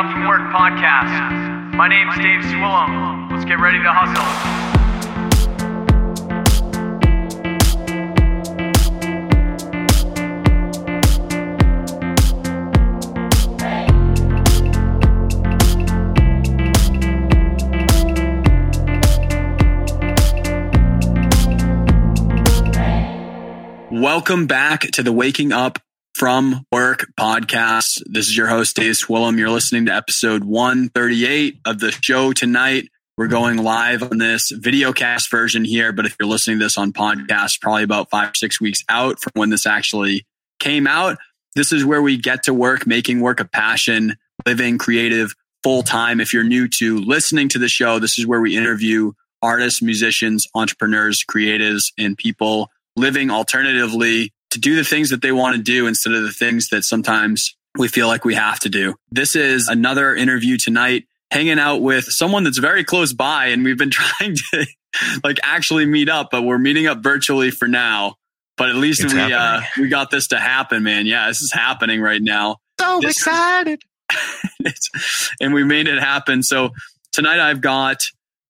Up From Work podcast. My name's Dave Swillum. Let's get ready to hustle. Welcome back to the Waking Up from Work podcast. This is your host, Dave Swillum. You're listening to episode 138 of the show tonight. We're going live on this video cast version here, but if you're listening to this on podcast, probably about five, six weeks out from when this actually came out, this is where we get to work, making work a passion, living creative full time. If you're new to listening to the show, this is where we interview artists, musicians, entrepreneurs, creatives, and people living alternatively to do the things that they want to do instead of the things that sometimes we feel like we have to do. This is another interview tonight, hanging out with someone that's very close by, and we've been trying to like actually meet up, but we're meeting up virtually for now. But at least It's we uh, we got this to happen, man. Yeah, this is happening right now. So This- excited. It's- and we made it happen. So tonight I've got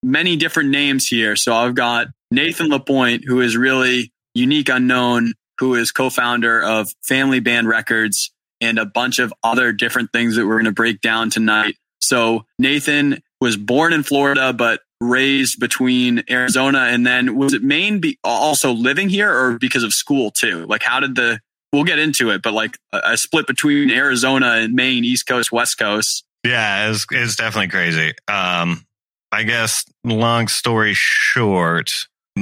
many different names here. So I've got Nathan Lapointe, who is really unique unknown, who is co-founder of Family Band Records and a bunch of other different things that we're going to break down tonight. So Nathan was born in Florida, but raised between Arizona and then was it Maine be also living here or because of school too? Like how did the we'll get into it, but like a, split between Arizona and Maine, East Coast, West Coast. Yeah, it's, it's definitely crazy. Um, I guess long story short,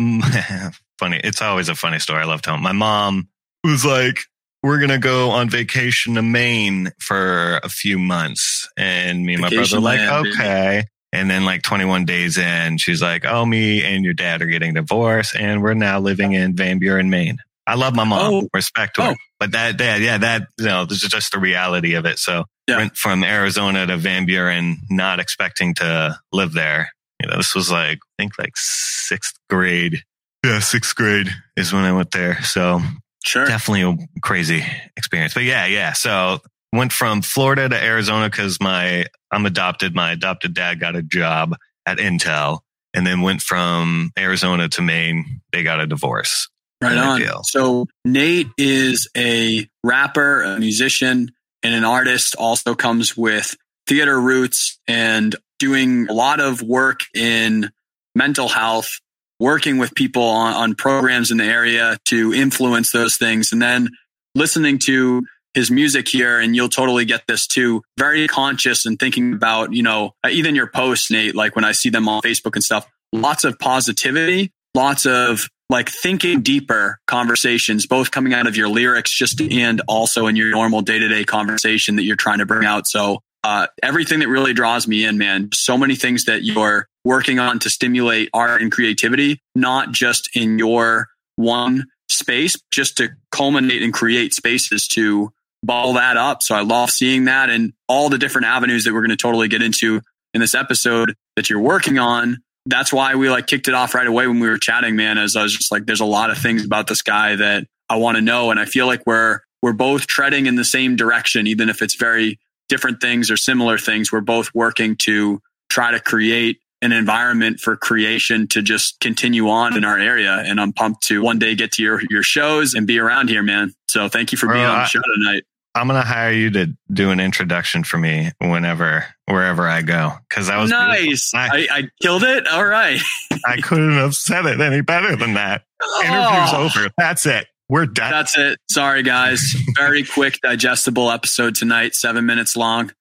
funny. It's always a funny story. I love telling. My mom was like, "We're gonna go on vacation to Maine for a few months," and me and my brother Vacation like, land, baby. "Okay." And then, like 21 days in, she's like, "Oh, me and your dad are getting divorced, and we're now living in Van Buren, Maine." I love my mom. Oh. Respect her. Oh. But that, that, yeah, that, you know, this is just the reality of it. So Yeah. went from Arizona to Van Buren, not expecting to live there. You know, this was like, I think like sixth grade. Yeah, sixth grade is when I went there. So Sure. definitely a crazy experience. But yeah, yeah. So went from Florida to Arizona because my, I'm adopted. My adopted dad got a job at Intel and then went from Arizona to Maine. They got a divorce. Right on. deal. So Nate is a rapper, a musician, and an artist. Also comes with theater roots and doing a lot of work in mental health, working with people on, on programs in the area to influence those things, and then listening to his music here and you'll totally get this too very conscious and thinking about you know uh, even your posts nate like when i see them on facebook and stuff lots of positivity lots of like thinking deeper conversations, both coming out of your lyrics just and also in your normal day to day conversation that you're trying to bring out. So, uh, everything that really draws me in, man, so many things that you're working on to stimulate art and creativity, not just in your one space, just to culminate and create spaces to ball that up. So I love seeing that and all the different avenues that we're going to totally get into in this episode that you're working on that's why we like kicked it off right away when we were chatting, man. As I was just like, there's a lot of things about this guy that I want to know, and I feel like we're we're both treading in the same direction, even if it's very different things or similar things. We're both working to try to create an environment for creation to just continue on in our area. And I'm pumped to one day get to your your shows and be around here, man. So thank you for being on the I- show tonight. I'm gonna hire you to do an introduction for me whenever wherever I go because that was Nice. beautiful. I, I killed it. All right. I, I couldn't have said it any better than that. Oh. Interview's Oh. over. That's it. We're done. That's it. Sorry, guys. Very quick, digestible episode tonight, seven minutes long.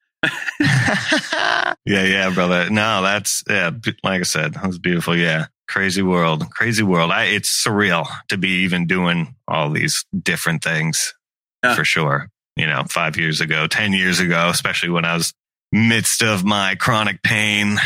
yeah, yeah, brother. No, that's yeah. Like I said, that was beautiful. Yeah, crazy world, crazy world. I, it's surreal to be even doing all these different things Yeah. for sure. You know, five years ago, ten years ago, especially when I was midst of my chronic pain,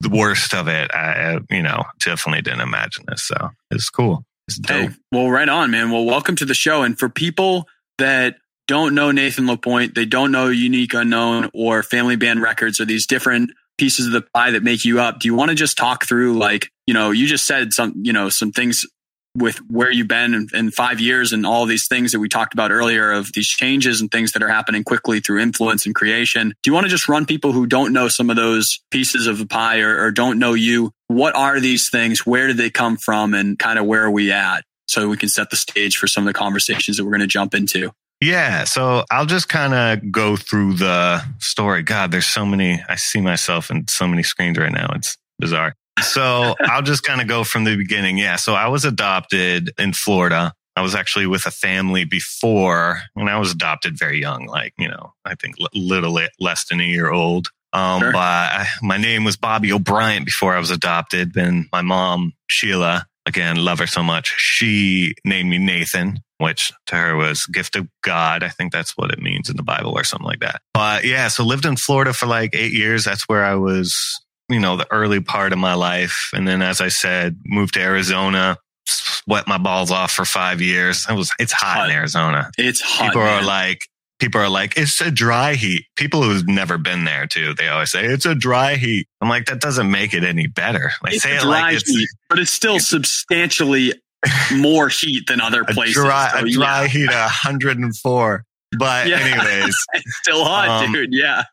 the worst of it. I, I, you know, definitely didn't imagine this. So it's cool. Hey, well, right on, man. Well, welcome to the show. And for people that don't know Nathan Lapointe, they don't know Unique Unknown or Family Band Records or these different pieces of the pie that make you up. Do you want to just talk through, like, you know, you just said some, you know, some things with where you've been in, in, five years and all these things that we talked about earlier of these changes and things that are happening quickly through influence and creation. Do you want to just run people who don't know some of those pieces of the pie or, or don't know you? What are these things? Where did they come from? And kind of where are we at? So we can set the stage for some of the conversations that we're going to jump into. Yeah. So I'll just kind of go through the story. God, there's so many. I see myself in so many screens right now. It's bizarre. So I'll just kind of go from the beginning. Yeah. So I was adopted in Florida. I was actually with a family before and I was adopted very young, like, you know, I think little less than a year old. Um, sure. but I, my name was Bobby O'Brien before I was adopted. And my mom, Sheila, again, love her so much. She named me Nathan which to her was gift of God. I think that's what it means in the Bible or something like that. But yeah, so lived in Florida for like eight years. That's where I was, you know, the early part of my life. And then, as I said, moved to Arizona, sweat my balls off for five years. It was, it's hot, hot. in Arizona. It's hot. People man. are like, people are like, it's a dry heat. People who've never been there too, they always say it's a dry heat. I'm like, that doesn't make it any better. Like it's say it like it's, heat, but it's still it's, substantially more heat than other places. A dry, so, a dry yeah. heat, 104. But yeah. anyways, it's still hot, um, dude. Yeah.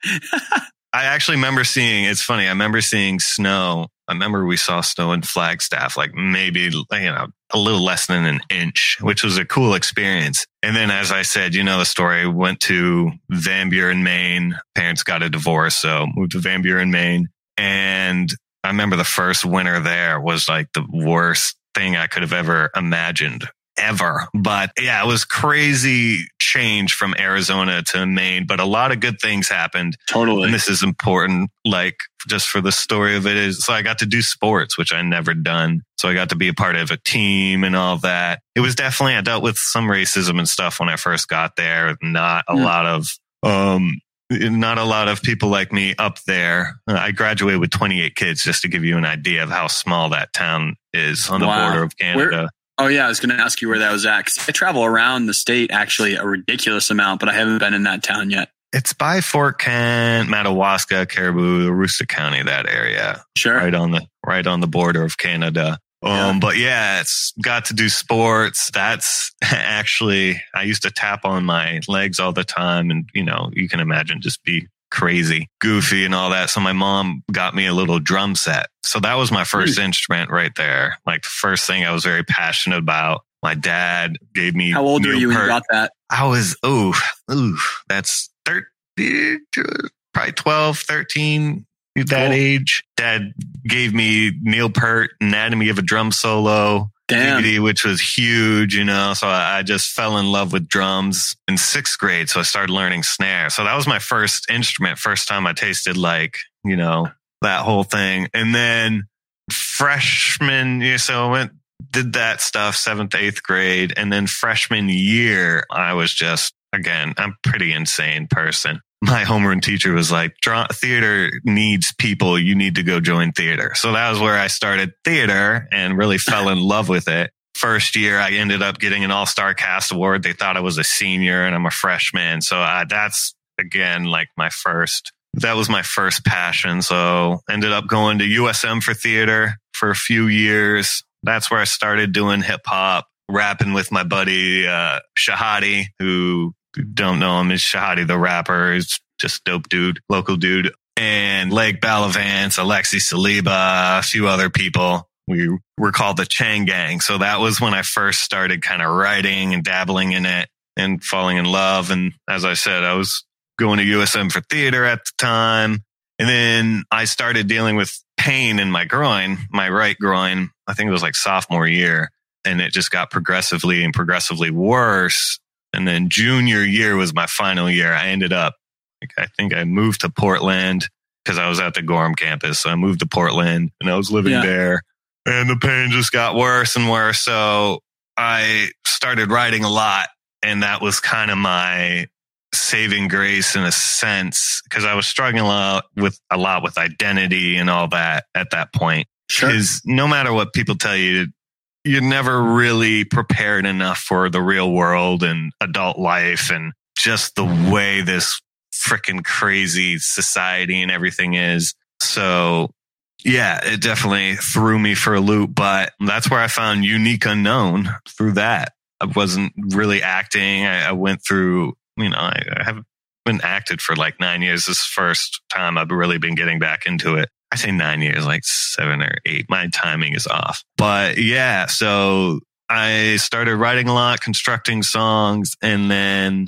I actually remember seeing. It's funny. I remember seeing snow. I remember we saw snow in Flagstaff, like maybe you know a little less than an inch, which was a cool experience. And then, as I said, you know the story. Went to Van Buren, Maine. Parents got a divorce, so moved to Van Buren, Maine. And I remember the first winter there was like the worst thing I could have ever imagined ever. But yeah, it was crazy change from Arizona to Maine, but a lot of good things happened. Totally. And this is important, like just for the story of it is so I got to do sports, which I never done. So I got to be a part of a team and all that. It was definitely, I dealt with some racism and stuff when I first got there. Not a mm. lot of, um, not a lot of people like me up there. I graduated with 28 kids just to give you an idea of how small that town is on the wow. border of Canada. Where, oh yeah, I was going to ask you where that was at. Cause I travel around the state actually a ridiculous amount, but I haven't been in that town yet. It's by Fort Kent, Madawaska, Caribou, Aroostook County, that area. Sure. Right on the right on the border of Canada. Yeah. Um, but yeah, it's got to do sports. That's actually, I used to tap on my legs all the time. And, you know, you can imagine just be crazy, goofy and all that. So my mom got me a little drum set. So that was my first mm. instrument right there. Like the first thing I was very passionate about. My dad gave me. How old were you when you got that? I was, oh, ooh, that's 13, probably 12, 13, that cool. age. Dad gave me Neil Peart, Anatomy of a Drum Solo. DVD, which was huge, you know. So I just fell in love with drums in sixth grade. So I started learning snare. So that was my first instrument, first time I tasted like, you know, that whole thing. And then freshman, know, so I went, did that stuff seventh, eighth grade. And then freshman year, I was just, again, I'm pretty insane person my homeroom teacher was like, theater needs people. You need to go join theater. So that was where I started theater and really fell in love with it. First year, I ended up getting an all star cast award. They thought I was a senior and I'm a freshman. So uh, that's again, like my first, that was my first passion. So ended up going to USM for theater for a few years. That's where I started doing hip hop, rapping with my buddy, uh, Shahadi, who don't know him is Shahadi the rapper. He's just dope dude, local dude. And Lake Balavance, Alexi Saliba, a few other people. We were called the Chang Gang. So that was when I first started kind of writing and dabbling in it and falling in love. And as I said, I was going to USM for theater at the time. And then I started dealing with pain in my groin, my right groin. I think it was like sophomore year. And it just got progressively and progressively worse and then junior year was my final year. I ended up, I think I moved to Portland because I was at the Gorham campus. So I moved to Portland and I was living yeah. there and the pain just got worse and worse. So I started writing a lot and that was kind of my saving grace in a sense because I was struggling a lot with a lot with identity and all that at that point. Because sure. no matter what people tell you, you're never really prepared enough for the real world and adult life and just the way this freaking crazy society and everything is. So yeah, it definitely threw me for a loop, but that's where I found Unique Unknown through that. I wasn't really acting. I, I went through, you know, I, I haven't been acted for like nine years. This first time I've really been getting back into it. I say nine years, like seven or eight. My timing is off. But yeah, so I started writing a lot, constructing songs, and then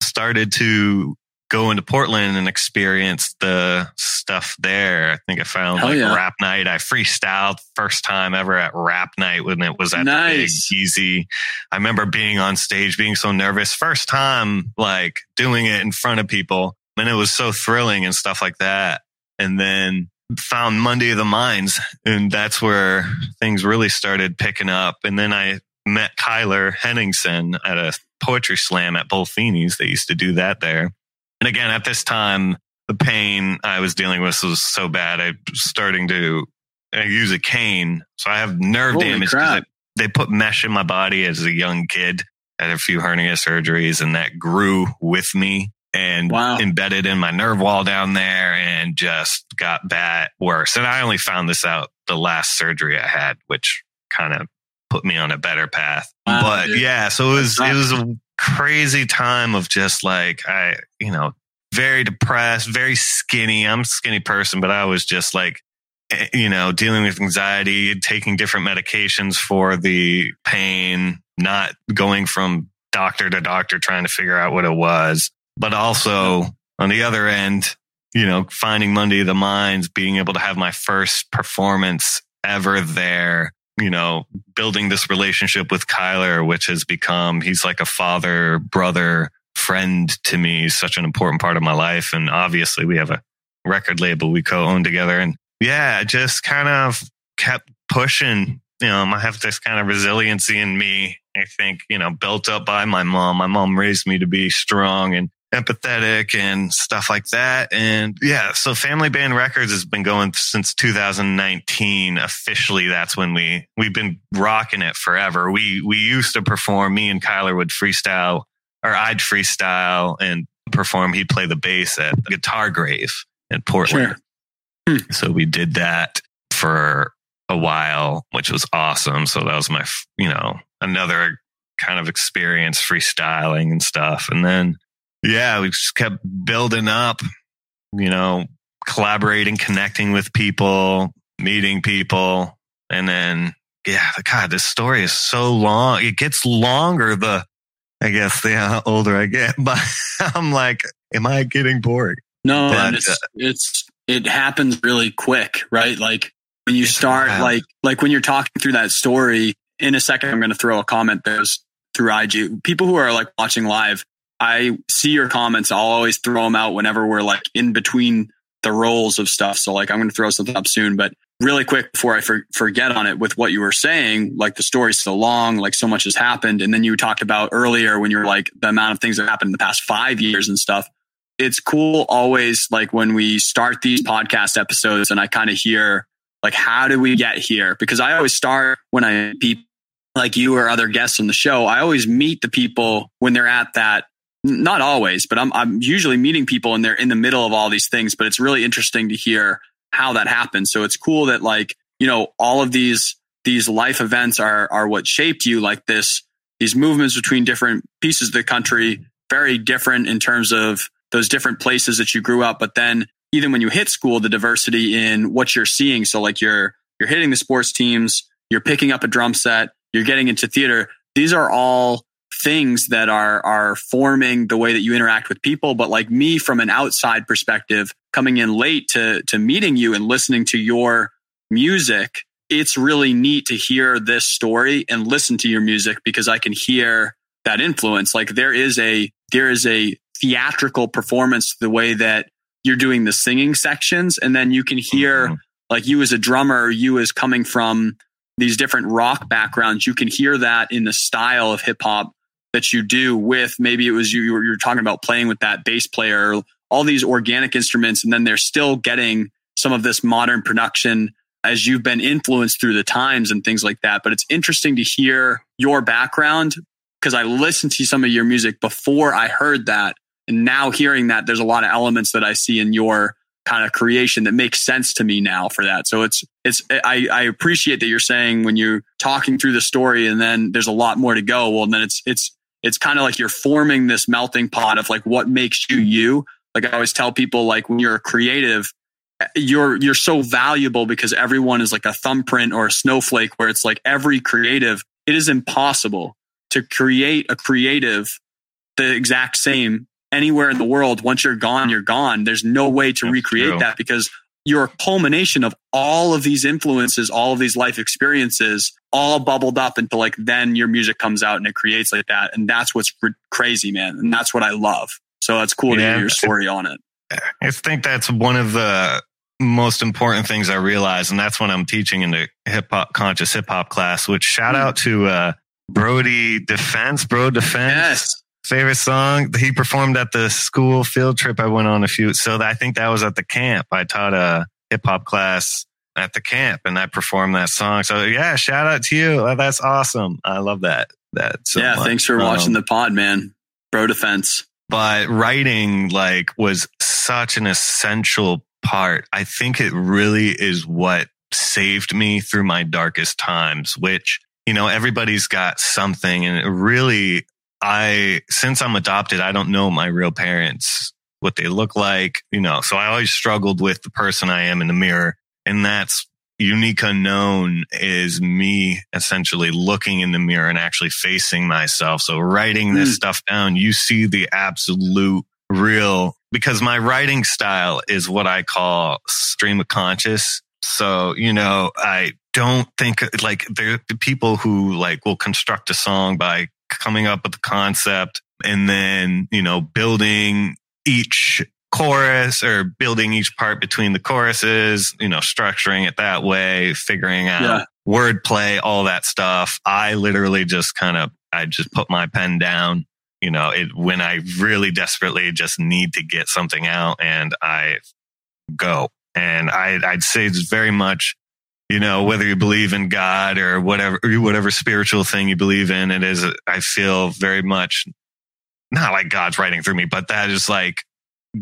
started to go into Portland and experience the stuff there. I think I found Hell like yeah. rap night. I freestyled first time ever at rap night when it was at Nice. Big Easy. I remember being on stage, being so nervous. First time like doing it in front of people. And it was so thrilling and stuff like that. And then found Monday of the Minds. And that's where things really started picking up. And then I met Kyler Henningsen at a poetry slam at Bull Feeney's. They used to do that there. And again, at this time, the pain I was dealing with was so bad. I was starting to uh, use a cane. So I have nerve Holy damage. I- they put mesh in my body as a young kid. I had a few hernia surgeries and that grew with me and Wow. embedded in my nerve wall down there and just got bad worse. And I only found this out the last surgery I had, which kind of put me on a better path. Wow, but dude. yeah, so it was it was a crazy time of just like I, you know, very depressed, very skinny. I'm a skinny person, but I was just like eh, you know, dealing with anxiety, taking different medications for the pain, not going from doctor to doctor trying to figure out what it was, but also on the other end, you know, finding Monday the Minds, being able to have my first performance ever there, you know, building this relationship with Kyler, which has become, he's like a father, brother, friend to me. Such an important part of my life. And obviously we have a record label we co-own together. And yeah, just kind of kept pushing. You know, I have this kind of resiliency in me. I think, you know, built up by my mom. My mom raised me to be strong and empathetic and stuff like that. And yeah, so Family Band Records has been going since 2019. Officially, that's when we we've been rocking it forever. We we used to perform. Me and Kyler would freestyle, or I'd freestyle and perform. He'd play the bass at Guitar Grave in Portland. Sure. Hmm. So we did that for a while, which was awesome. So that was my, you know, another kind of experience freestyling and stuff. And then, yeah, we just kept building up, you know, collaborating, connecting with people, meeting people. And then, yeah, God, this story is so long. It gets longer the, I guess, the uh, older I get, but I'm like, am I getting bored? No, But, it's, uh, it's it happens really quick, right? Like when you start, wild. like like when you're talking through that story. In a second, I'm going to throw a comment there's through IG. People who are like watching live, I see your comments. I'll always throw them out whenever we're like in between the rolls of stuff. So like I'm going to throw something up soon, but really quick before I for, forget on it with what you were saying, like the story's so long, like so much has happened. And then you talked about earlier when you're like the amount of things that happened in the past five years and stuff. It's cool always like when we start these podcast episodes and I kind of hear like, how did we get here? Because I always start when I people like you or other guests on the show, I always meet the people when they're at that not always, but I'm I'm usually meeting people and they're in the middle of all these things. But it's really interesting to hear how that happens. So it's cool that like you know all of these these life events are are what shaped you. Like this these movements between different pieces of the country, very different in terms of those different places that you grew up. But then even when you hit school, the diversity in what you're seeing. So like you're you're hitting the sports teams, you're picking up a drum set, you're getting into theater. These are all things that are are forming the way that you interact with people. But like me from an outside perspective coming in late to to meeting you and listening to your music it's really neat to hear this story and listen to your music because i can hear that influence. Like there is a there is a theatrical performance the way that you're doing the singing sections. And then you can hear Mhm. like you as a drummer you as coming from these different rock backgrounds you can hear that in the style of hip hop that you do with maybe it was you you were, were talking about playing with that bass player all these organic instruments and then they're still getting some of this modern production as you've been influenced through the times and things like that but it's interesting to hear your background because I listened to some of your music before I heard that and now hearing that there's a lot of elements that I see in your kind of creation that makes sense to me now for that. So it's, it's, I, I appreciate that you're saying when you're talking through the story and then there's a lot more to go. Well, and then it's, it's, it's kind of like you're forming this melting pot of like what makes you you. Like I always tell people, like when you're a creative, eh, you're, you're so valuable because everyone is like a thumbprint or a snowflake where it's like every creative, it is impossible to create a creative the exact same anywhere in the world. Once you're gone, you're gone. There's no way to That's recreate true. that because you're a culmination of all of these influences, all of these life experiences, all bubbled up into like then your music comes out and it creates like that. And that's what's crazy, man. And that's what I love. So that's cool yeah, to hear your story on it. I think that's one of the most important things I realize. And that's when I'm teaching in the hip hop, conscious hip hop class, which shout mm. out to, uh, Brody Defense, Bro Defense. Yes favorite song he performed at the school field trip I went on a few. So I think that was at the camp. I taught a hip hop class at the camp and I performed that song. So yeah, shout out to you. That's awesome. I love that. That so yeah. Much. Thanks for um, watching the pod, man. Bro defense. But writing like was such an essential part. I think it really is what saved me through my darkest times, which you know, everybody's got something and it really I, since I'm adopted, I don't know my real parents, what they look like, you know, so I always struggled with the person I am in the mirror. And that's unique unknown is me essentially looking in the mirror and actually facing myself. So writing this mm. stuff down, you see the absolute real, because my writing style is what I call stream of conscious. So, you know, I don't think like there are people who like will construct a song by coming up with the concept and then, you know, building each chorus or building each part between the choruses, you know, structuring it that way, figuring out yeah. wordplay, all that stuff. I literally just kind of, I just put my pen down, you know, it, when I really desperately just need to get something out and I go. And I, I'd say it's very much you know, whether you believe in God or whatever, whatever spiritual thing you believe in, it is, I feel very much not like God's writing through me, but that is like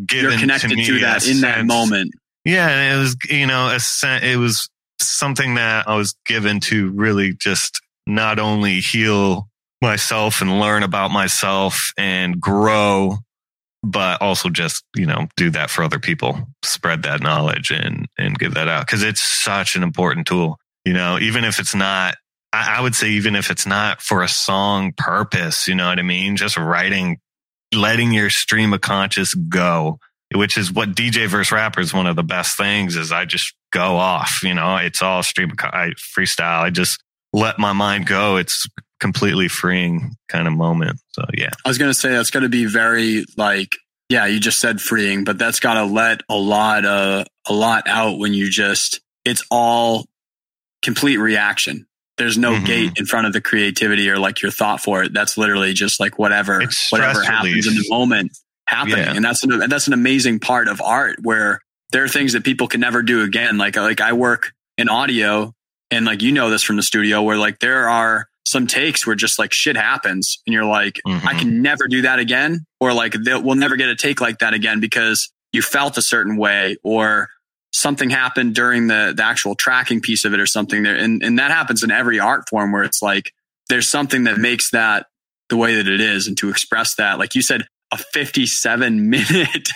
given You're connected to, me to that in that moment. Yeah. It was, you know, a, it was something that I was given to really just not only heal myself and learn about myself and grow but also just you know do that for other people spread that knowledge and and give that out. Because it's such an important tool you know even if it's not I, I would say even if it's not for a song purpose you know what i mean? Just writing letting your stream of conscious go which is what dj versus rapper is one of the best things is i just go off you know? It's all stream of I, freestyle. I just let my mind go. It's completely freeing kind of moment. So yeah. I was going to say that's going to be very like yeah, you just said freeing, but that's got to let a lot uh a lot out when you just it's all complete reaction. There's no mm-hmm. gate in front of the creativity or like your thought for it. That's literally just like whatever whatever happens in the moment happening. Yeah. And that's an that's an amazing part of art where there are things that people can never do again. Like like I work in audio and like you know this from the studio where like there are some takes where just like shit happens and you're like, mm-hmm. I can never do that again. Or like, we'll never get a take like that again because you felt a certain way or something happened during the, the actual tracking piece of it or something there. And, and that happens in every art form where it's like, there's something that makes that the way that it is. And to express that, like you said, a 57 minute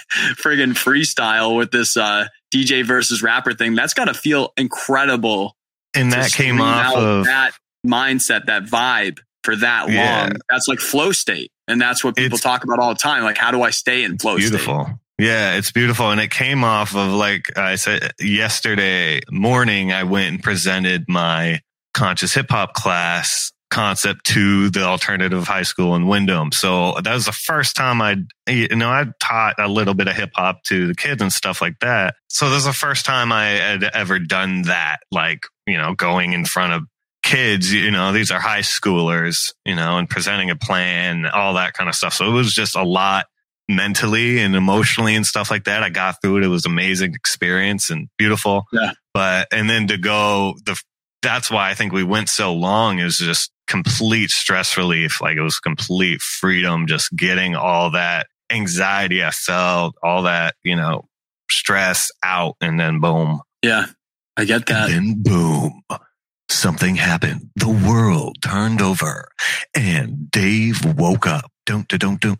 friggin' freestyle with this, uh, DJ versus rapper thing, that's got to feel incredible. And that came off of that mindset, that vibe for that yeah. long. That's like flow state. And that's what people it's, talk about all the time. Like, how do I stay in flow beautiful. state? Yeah, it's beautiful. And it came off of like I said yesterday morning, I went and presented my conscious hip hop class concept to the alternative high school in Windham. So that was the first time I'd, you know, I taught a little bit of hip hop to the kids and stuff like that. So this is the first time I had ever done that, like, you know, going in front of kids, you know, these are high schoolers, you know, and presenting a plan, all that kind of stuff. So it was just a lot mentally and emotionally and stuff like that. I got through it. It was amazing experience and beautiful. Yeah. But, and then to go the, that's why I think we went so long is just complete stress relief. Like it was complete freedom, just getting all that anxiety I felt, all that, you know, stress out, and then boom. Yeah, I get that. And then boom. Something happened. The world turned over and Dave woke up. Don't, don't, don't.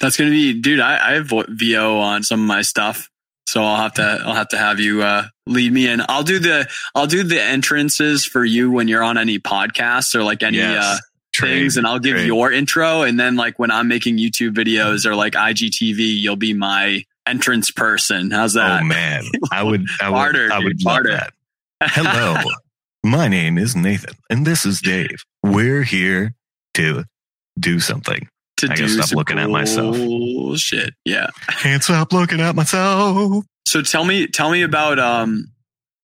That's gonna be, dude. I, I have VO on some of my stuff, so I'll have to, I'll have to have you uh, lead me in. I'll do the, I'll do the entrances for you when you're on any podcasts or like any Yes. uh, Trade, things, and I'll give trade. your intro, and then like when I'm making YouTube videos or like IGTV, you'll be my entrance person. How's that? Oh man, I would, I would, Barter, I would dude, love barter. that. Hello, my name is Nathan, and this is Dave. We're here to do something. to I gotta stop looking at myself. cool Shit, yeah. Can't stop looking at myself. So tell me, tell me about um,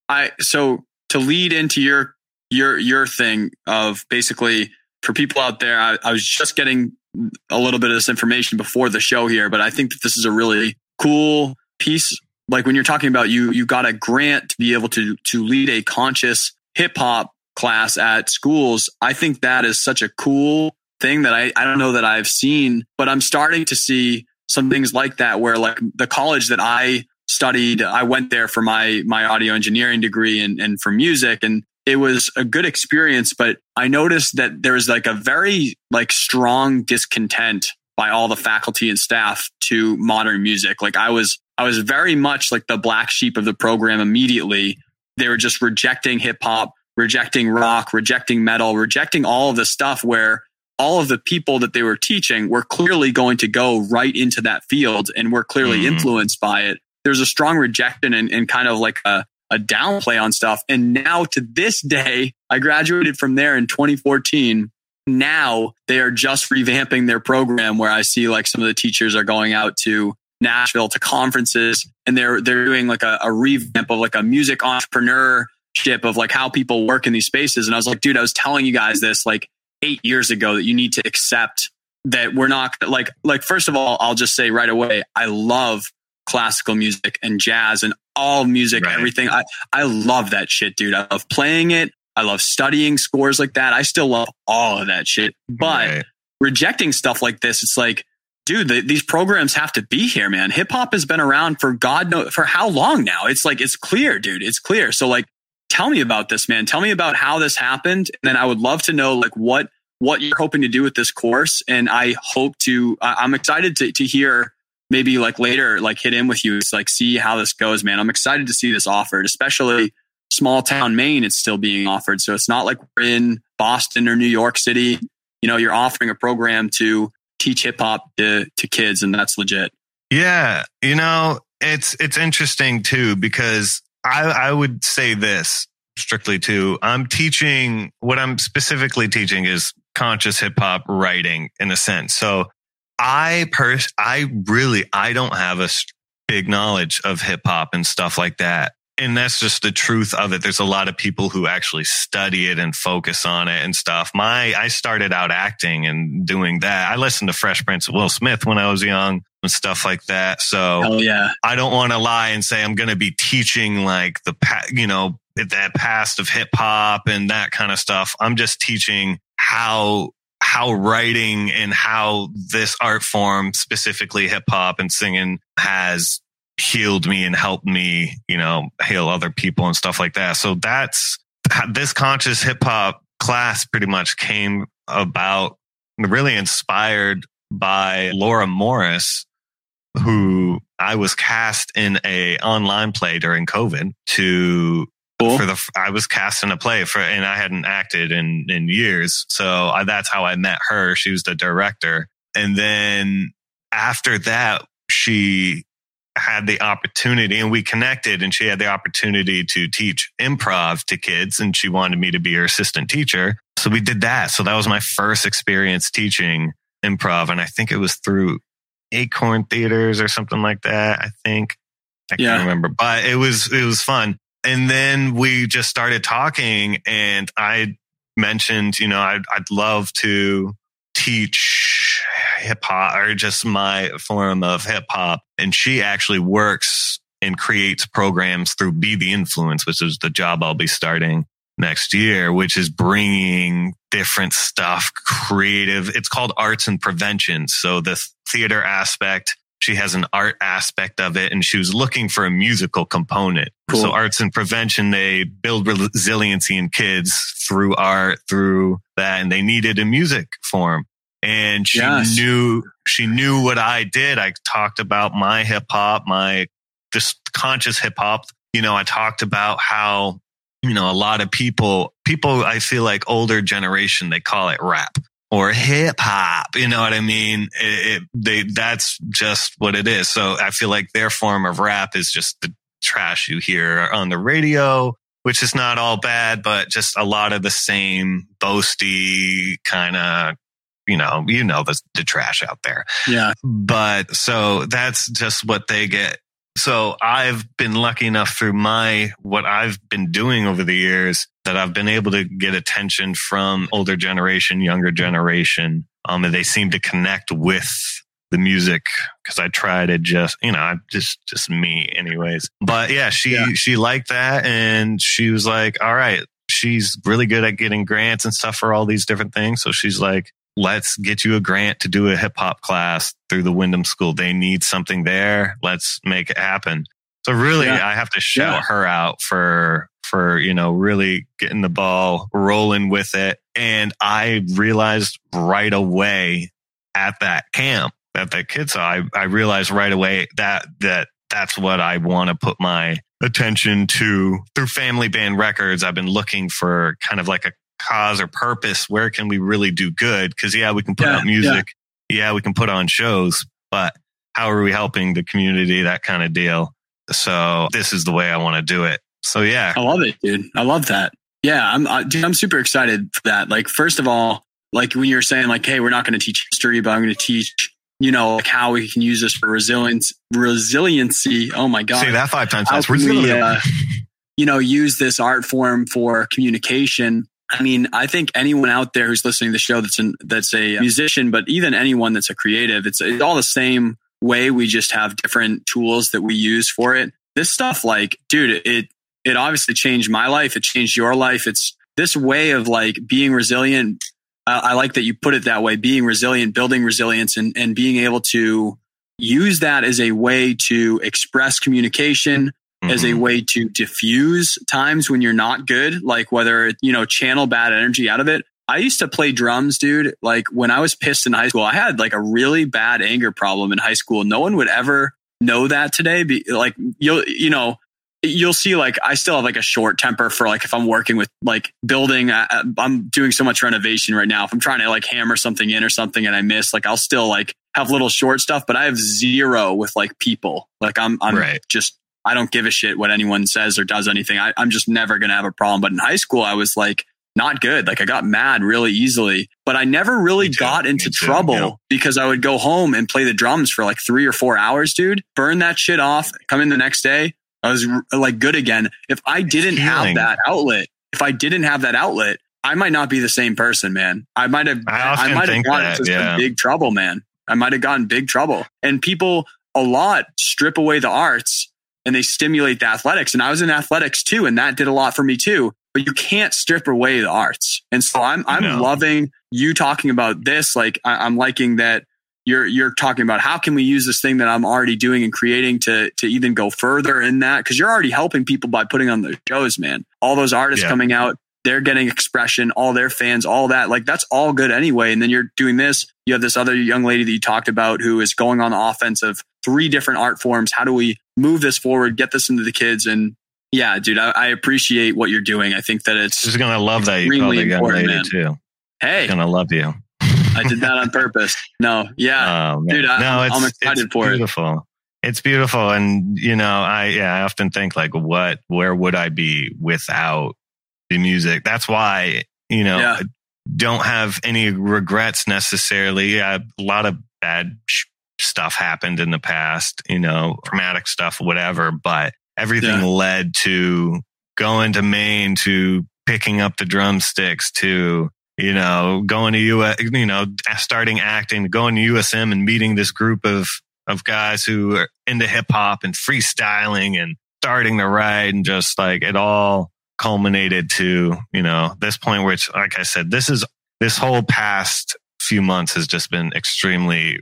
I so to lead into your your your thing of basically for people out there. I, I was just getting a little bit of this information before the show here, but I think that this is a really cool piece. Like when you're talking about you, you got a grant to be able to to lead a conscious hip hop class at schools. I think that is such a cool thing that I, I don't know that I've seen, but I'm starting to see some things like that where like the college that I studied, I went there for my my audio engineering degree and, and for music and it was a good experience, but I noticed that there was like a very like strong discontent by all the faculty and staff to modern music. Like I was I was very much like the black sheep of the program immediately. They were just rejecting hip hop, rejecting rock, rejecting metal, rejecting all of the stuff where all of the people that they were teaching were clearly going to go right into that field and were clearly Mhm. influenced by it. There's a strong rejection and, and kind of like a, a downplay on stuff. And now to this day, I graduated from there in 2014. Now they are just revamping their program where I see like some of the teachers are going out to Nashville to conferences and they're they're doing like a, a revamp of like a music entrepreneurship of like how people work in these spaces. And I was like, dude, I was telling you guys this like eight years ago that you need to accept that we're not like like first of all, I'll just say right away, I love classical music and jazz and all music, Right. everything. I I love that shit, dude. I love playing it. I love studying scores like that. I still love all of that shit. But Right. rejecting stuff like this, it's like, dude, the, these programs have to be here, man. Hip hop has been around for God know for how long now? It's like it's clear, dude. It's clear. So like, tell me about this, man. Tell me about how this happened, and then I would love to know like what what you're hoping to do with this course. And I hope to. I'm excited to to hear maybe like later, like hit in with you, it's like see how this goes, man. I'm excited to see this offered, especially small town Maine. It's still being offered, so it's not like we're in Boston or New York City. You know, you're offering a program to teach hip hop to, to kids, and that's legit. Yeah, you know, it's it's interesting too because I I would say this strictly too. I'm teaching what I'm specifically teaching is conscious hip hop writing in a sense. So I pers I really I don't have a s- big knowledge of hip hop and stuff like that. And that's just the truth of it. There's a lot of people who actually study it and focus on it and stuff. My I started out acting and doing that. I listened to Fresh Prince of Will Smith when I was young and stuff like that. So Hell yeah. I don't want to lie and say I'm going to be teaching like the you know that past of hip hop and that kind of stuff. I'm just teaching how how writing and how this art form, specifically hip hop and singing, has healed me and helped me, you know, heal other people and stuff like that. So that's this conscious hip hop class pretty much came about really inspired by Laura Morris, who I was cast in a online play during COVID to Cool. for the I was cast in a play for and I hadn't acted in in years. So I, that's how I met her. She was the director. And then after that she had the opportunity and we connected and she had the opportunity to teach improv to kids and she wanted me to be her assistant teacher. So we did that. So that was my first experience teaching improv and I think it was through Acorn Theaters or something like that, I think. I Yeah. can't remember, but it was it was fun. And then we just started talking and I mentioned, you know, I'd, I'd love to teach hip hop or just my form of hip hop. And she actually works and creates programs through Be the Influence, which is the job I'll be starting next year, which is bringing different stuff, creative. It's called arts and prevention. So the theater aspect, she has an art aspect of it and she was looking for a musical component. Cool. So arts and prevention, they build resiliency in kids through art, through that, and they needed a music form. And she Yes. knew, she knew what I did. I talked about my hip hop, my just conscious hip hop. You know, I talked about how, you know, a lot of people, people, I feel like older generation, they call it rap or hip hop. You know what I mean? It, it, they, that's just what it is. So I feel like their form of rap is just the trash you hear on the radio, which is not all bad, but just a lot of the same boasty kind of, you know, you know, the, the trash out there Yeah. but so that's just what they get. So I've been lucky enough through my, what I've been doing over the years that I've been able to get attention from older generation, younger generation. Um, and they seem to connect with the music because I try to just, you know, I'm just, just me anyways. But yeah, she, Yeah. she liked that and she was like, all right, she's really good at getting grants and stuff for all these different things. So she's like, let's get you a grant to do a hip hop class through the Windham School. They need something there. Let's make it happen. So really, Yeah. I have to shout Yeah. her out for, for, you know, really getting the ball rolling with it. And I realized right away at that camp that that kids I, I realized right away that, that that's what I want to put my attention to through family band records. I've been looking for kind of like a cause or purpose. Where can we really do good? Cause yeah, we can put Yeah, out music. Yeah. we can put on shows, but how are we helping the community? That kind of deal. So this is the way I want to do it. So yeah, I love it, dude. I love that. Yeah, I'm, I, dude, I'm super excited for that. Like, first of all, like when you're saying like, hey, we're not going to teach history, but I'm going to teach, you know, like how we can use this for resilience, resiliency. Oh my god, say that five times How we, uh, you know, use this art form for communication. I mean, I think anyone out there who's listening to the show that's an, that's a musician, but even anyone that's a creative, it's, it's all the same way. We just have different tools that we use for it. This stuff, like, dude, it it obviously changed my life. It changed your life. It's this way of like being resilient. I, I like that you put it that way. Being resilient, building resilience, and and being able to use that as a way to express communication, as a Mhm. way to diffuse times when you're not good, like whether, you know, channel bad energy out of it. I used to play drums, dude. Like when I was pissed in high school, I had like a really bad anger problem in high school. No one would ever know that today. Be, like you'll, you know, you'll see like I still have like a short temper for like if I'm working with like building, I, I'm doing so much renovation right now. If I'm trying to like hammer something in or something and I miss, like I'll still like have little short stuff, but I have zero with like people. Like I'm, I'm Right. just, I don't give a shit what anyone says or does anything. I, I'm just never going to have a problem. But in high school, I was like, not good. Like I got mad really easily, but I never really too. got into too, trouble yeah. because I would go home and play the drums for like three or four hours, dude. Burn that shit off. Come in the next day. I was like good again. If I didn't have that outlet, if I didn't have that outlet, I might not be the same person, man. I might have, I often might have gotten that, into yeah. big trouble, man. I might have gotten big trouble. And people a lot strip away the arts and they stimulate the athletics. And I was in athletics too, and that did a lot for me too. But you can't strip away the arts. And so I'm I'm No. loving you talking about this. Like I, I'm liking that you're you're talking about how can we use this thing that I'm already doing and creating to to even go further in that because you're already helping people by putting on the shows, man. All those artists Yeah. coming out, they're getting expression, all their fans, all that. Like that's all good anyway. And then you're doing this. You have this other young lady that you talked about who is going on the offense of three different art forms. How do we move this forward, get this into the kids? And yeah, dude, I, I appreciate what you're doing. I think that it's She's gonna love that you called a young lady man. too. hey, Gonna love you. I did that on purpose. No, yeah, Oh. Dude, I- no, I'm- I'm excited for it. beautiful. It's beautiful, and you know, I yeah, I often think like, what, where would I be without the music? That's why you know, Yeah. Don't have any regrets necessarily. A lot of bad sh- stuff happened in the past, you know, traumatic stuff, whatever, but everything Yeah. led to going to Maine to picking up the drumsticks to you know, going to US, you know, starting acting, going to USM and meeting this group of, of guys who are into hip hop and freestyling and starting to write and just like it all culminated to, you know, this point, which, like I said, this is, this whole past few months has just been extremely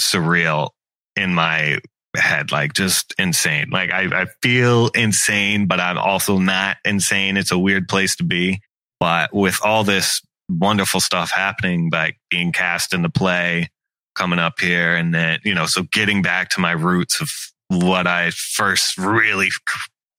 surreal in my head, like just insane. Like I, I feel insane, but I'm also not insane. It's a weird place to be. But with all this wonderful stuff happening, like being cast in the play, coming up here, and then, you know, so getting back to my roots of what I first really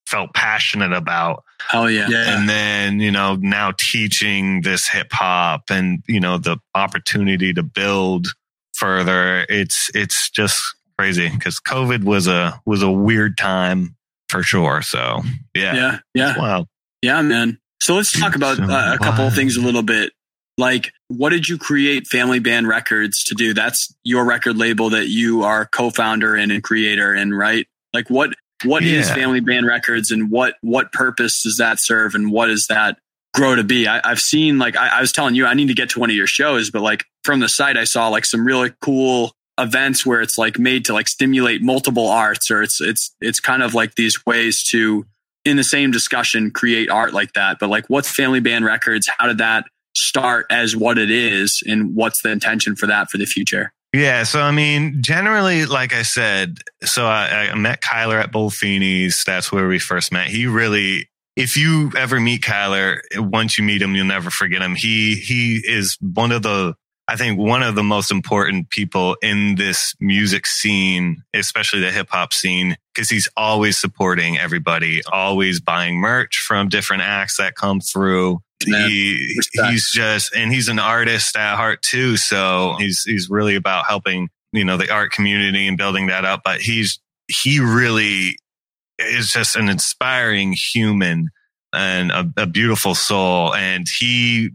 felt passionate about. Oh yeah. yeah. And then, you know, now teaching this hip hop and, you know, the opportunity to build further. It's, it's just crazy because COVID was a, was a weird time for sure. So yeah. Yeah. Yeah. Wow. Yeah, man. So let's talk about uh, a couple of things a little bit. Like, what did you create Family Band Records to do? That's your record label that you are co-founder and creator in, right? Like, what what yeah. is Family Band Records, and what what purpose does that serve, and what does that grow to be? I, have seen like I, I was telling you, I need to get to one of your shows, but like from the site, I saw like some really cool events where it's like made to like stimulate multiple arts, or it's it's it's kind of like these ways to in the same discussion create art like that. But like, what's Family Band Records? How did that start as what it is and what's the intention for that for the future? Yeah. So, I mean, generally, like I said, so I, I met Kyler at Bull Feeney's. That's where we first met. He really, if you ever meet Kyler, once you meet him, you'll never forget him. He, he is one of the, I think one of the most important people in this music scene, especially the hip hop scene, because he's always supporting everybody, always buying merch from different acts that come through he he's just and he's an artist at heart too. So he's he's really about helping you know the art community and building that up. But he's he really is just an inspiring human and a, a beautiful soul. And he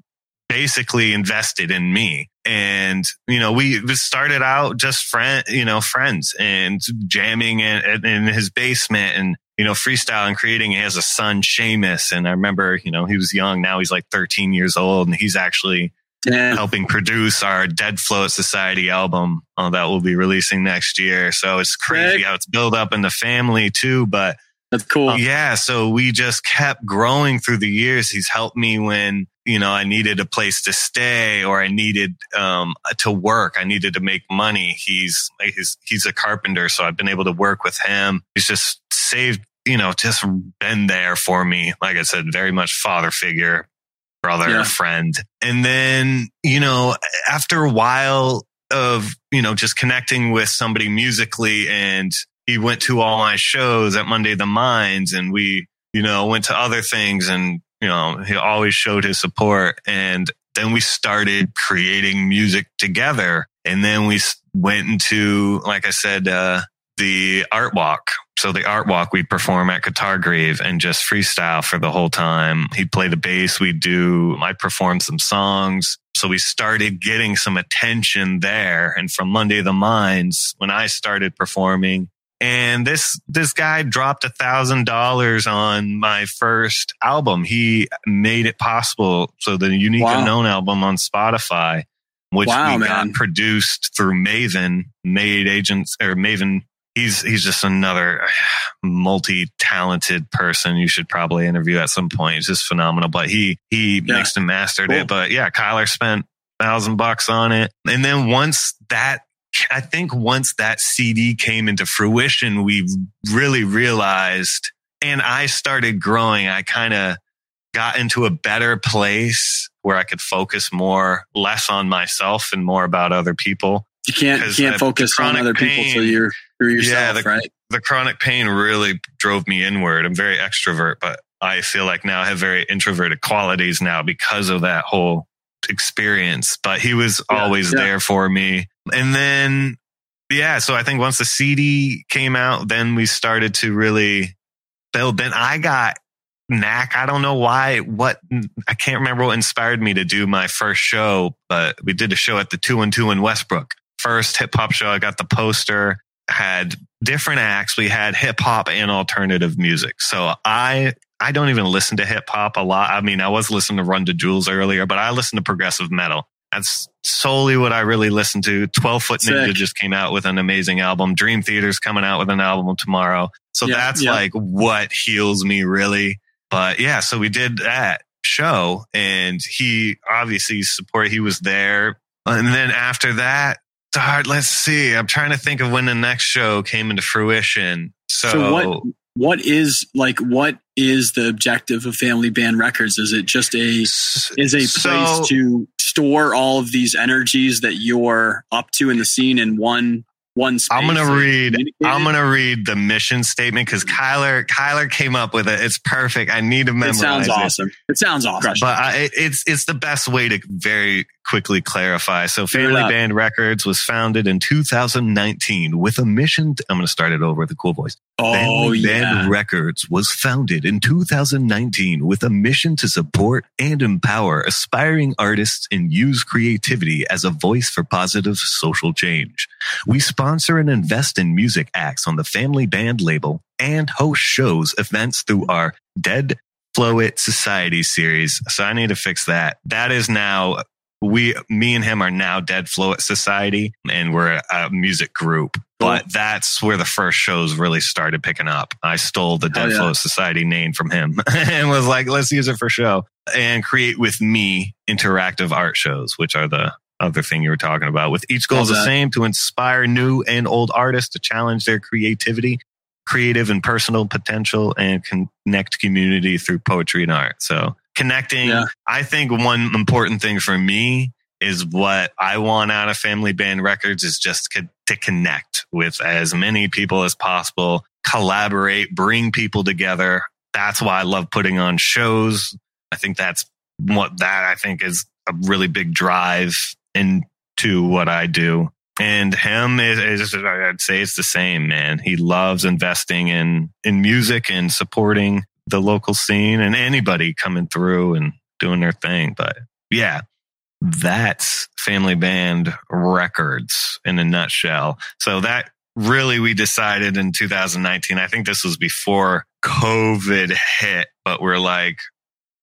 basically invested in me. And you know we started out just friend you know friends and jamming in, in his basement and you know, freestyle and creating. He has a son, Seamus. And I remember, you know, he was young. Now he's like 13 years old and he's actually helping produce our Dead Float Society album uh, that we'll be releasing next year. So it's crazy how it's built up in the family too. But that's cool. Yeah. So we just kept growing through the years. He's helped me when, you know, I needed a place to stay or I needed, um, to work. I needed to make money. He's, he's, he's a carpenter. So I've been able to work with him. He's just saved, you know, just been there for me. Like I said, very much father figure, brother, yeah. friend. And then, you know, after a while of, you know, just connecting with somebody musically and he went to all my shows at Monday the Minds and we, you know, went to other things and, you know, he always showed his support. And then we started creating music together. And then we went into, like I said, uh, the art walk. So the art walk we'd perform at Guitar Grave and just freestyle for the whole time. He'd play the bass. We'd do, I'd perform some songs. So we started getting some attention there. And from Monday the Minds, when I started performing, and this this guy dropped a thousand dollars on my first album. He made it possible. So the Unique wow. Unknown album on Spotify, which wow, we man. got produced through Maven, made agents or Maven. He's he's just another uh, multi-talented person you should probably interview at some point. He's just phenomenal. But he he yeah. mixed and mastered cool. it. But yeah, Kyler spent thousand bucks on it. And then once that I think once that CD came into fruition, we really realized, and I started growing, I kind of got into a better place where I could focus more, less on myself and more about other people. You can't, you can't focus on other pain, people, so you're, you're yourself, yeah, the, right? The chronic pain really drove me inward. I'm very extrovert, but I feel like now I have very introverted qualities now because of that whole experience. But he was yeah, always yeah. there for me and then, yeah, so I think once the CD came out, then we started to really build. Then I got knack. I don't know why, what, I can't remember what inspired me to do my first show, but we did a show at the two and two in Westbrook. First hip hop show. I got the poster, had different acts. We had hip hop and alternative music. So I, I don't even listen to hip hop a lot. I mean, I was listening to Run the Jewels earlier, but I listen to progressive metal. That's solely what I really listen to. 12 Foot Ninja just came out with an amazing album. Dream Theater's coming out with an album tomorrow. So yeah, that's yeah. like what heals me really. But yeah, so we did that show and he obviously support, he was there. And then after that, start. Let's see. I'm trying to think of when the next show came into fruition. So, So what what is like what is the objective of Family Band Records? Is it just a is a place So- to store all of these energies that you're up to in the scene in one one space? I'm gonna read. I'm gonna read the mission statement because Kyler Kyler came up with it. It's perfect. I need to memorize. It sounds it. awesome. It sounds awesome. But I, it's it's the best way to very quickly clarify. So, Family. Band Records was founded in 2019 with a mission. To, I'm going to start it over with a cool voice. oh Family yeah. Band Records was founded in 2019 with a mission to support and empower aspiring artists and use creativity as a voice for positive social change. We sponsor and invest in music acts on the Family Band label and host shows, events through our Dead Flow It Society series. So I need to fix that. That is now we, me and him are now Dead Flow It Society and we're a music group. But that's where the first shows really started picking up. I stole the Dead yeah. Flow Society name from him and was like, let's use it for show and create with me interactive art shows, which are the other thing you were talking about. With each goal is Love the that. same to inspire new and old artists to challenge their creativity, creative and personal potential, and connect community through poetry and art. So connecting, Yeah. I think one important thing for me is what I want out of Family Band Records is just co- to connect with as many people as possible, collaborate, bring people together. That's why I love putting on shows. I think that's what that I think is a really big drive into what I do. And him is, is I'd say it's the same, man. He loves investing in in music and supporting the local scene and anybody coming through and doing their thing. But yeah, that's Family Band Records in a nutshell. So that really we decided in 2019. I think this was before COVID hit, but we're like,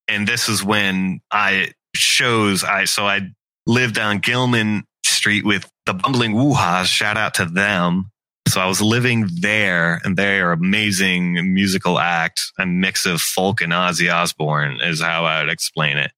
and this is when I shows I so I lived on Gilman Street with the Bumbling Woo-Ha's. Shout out to them. So I was living there, and they are amazing musical act, a mix of folk and Ozzy Osbourne is how I would explain it.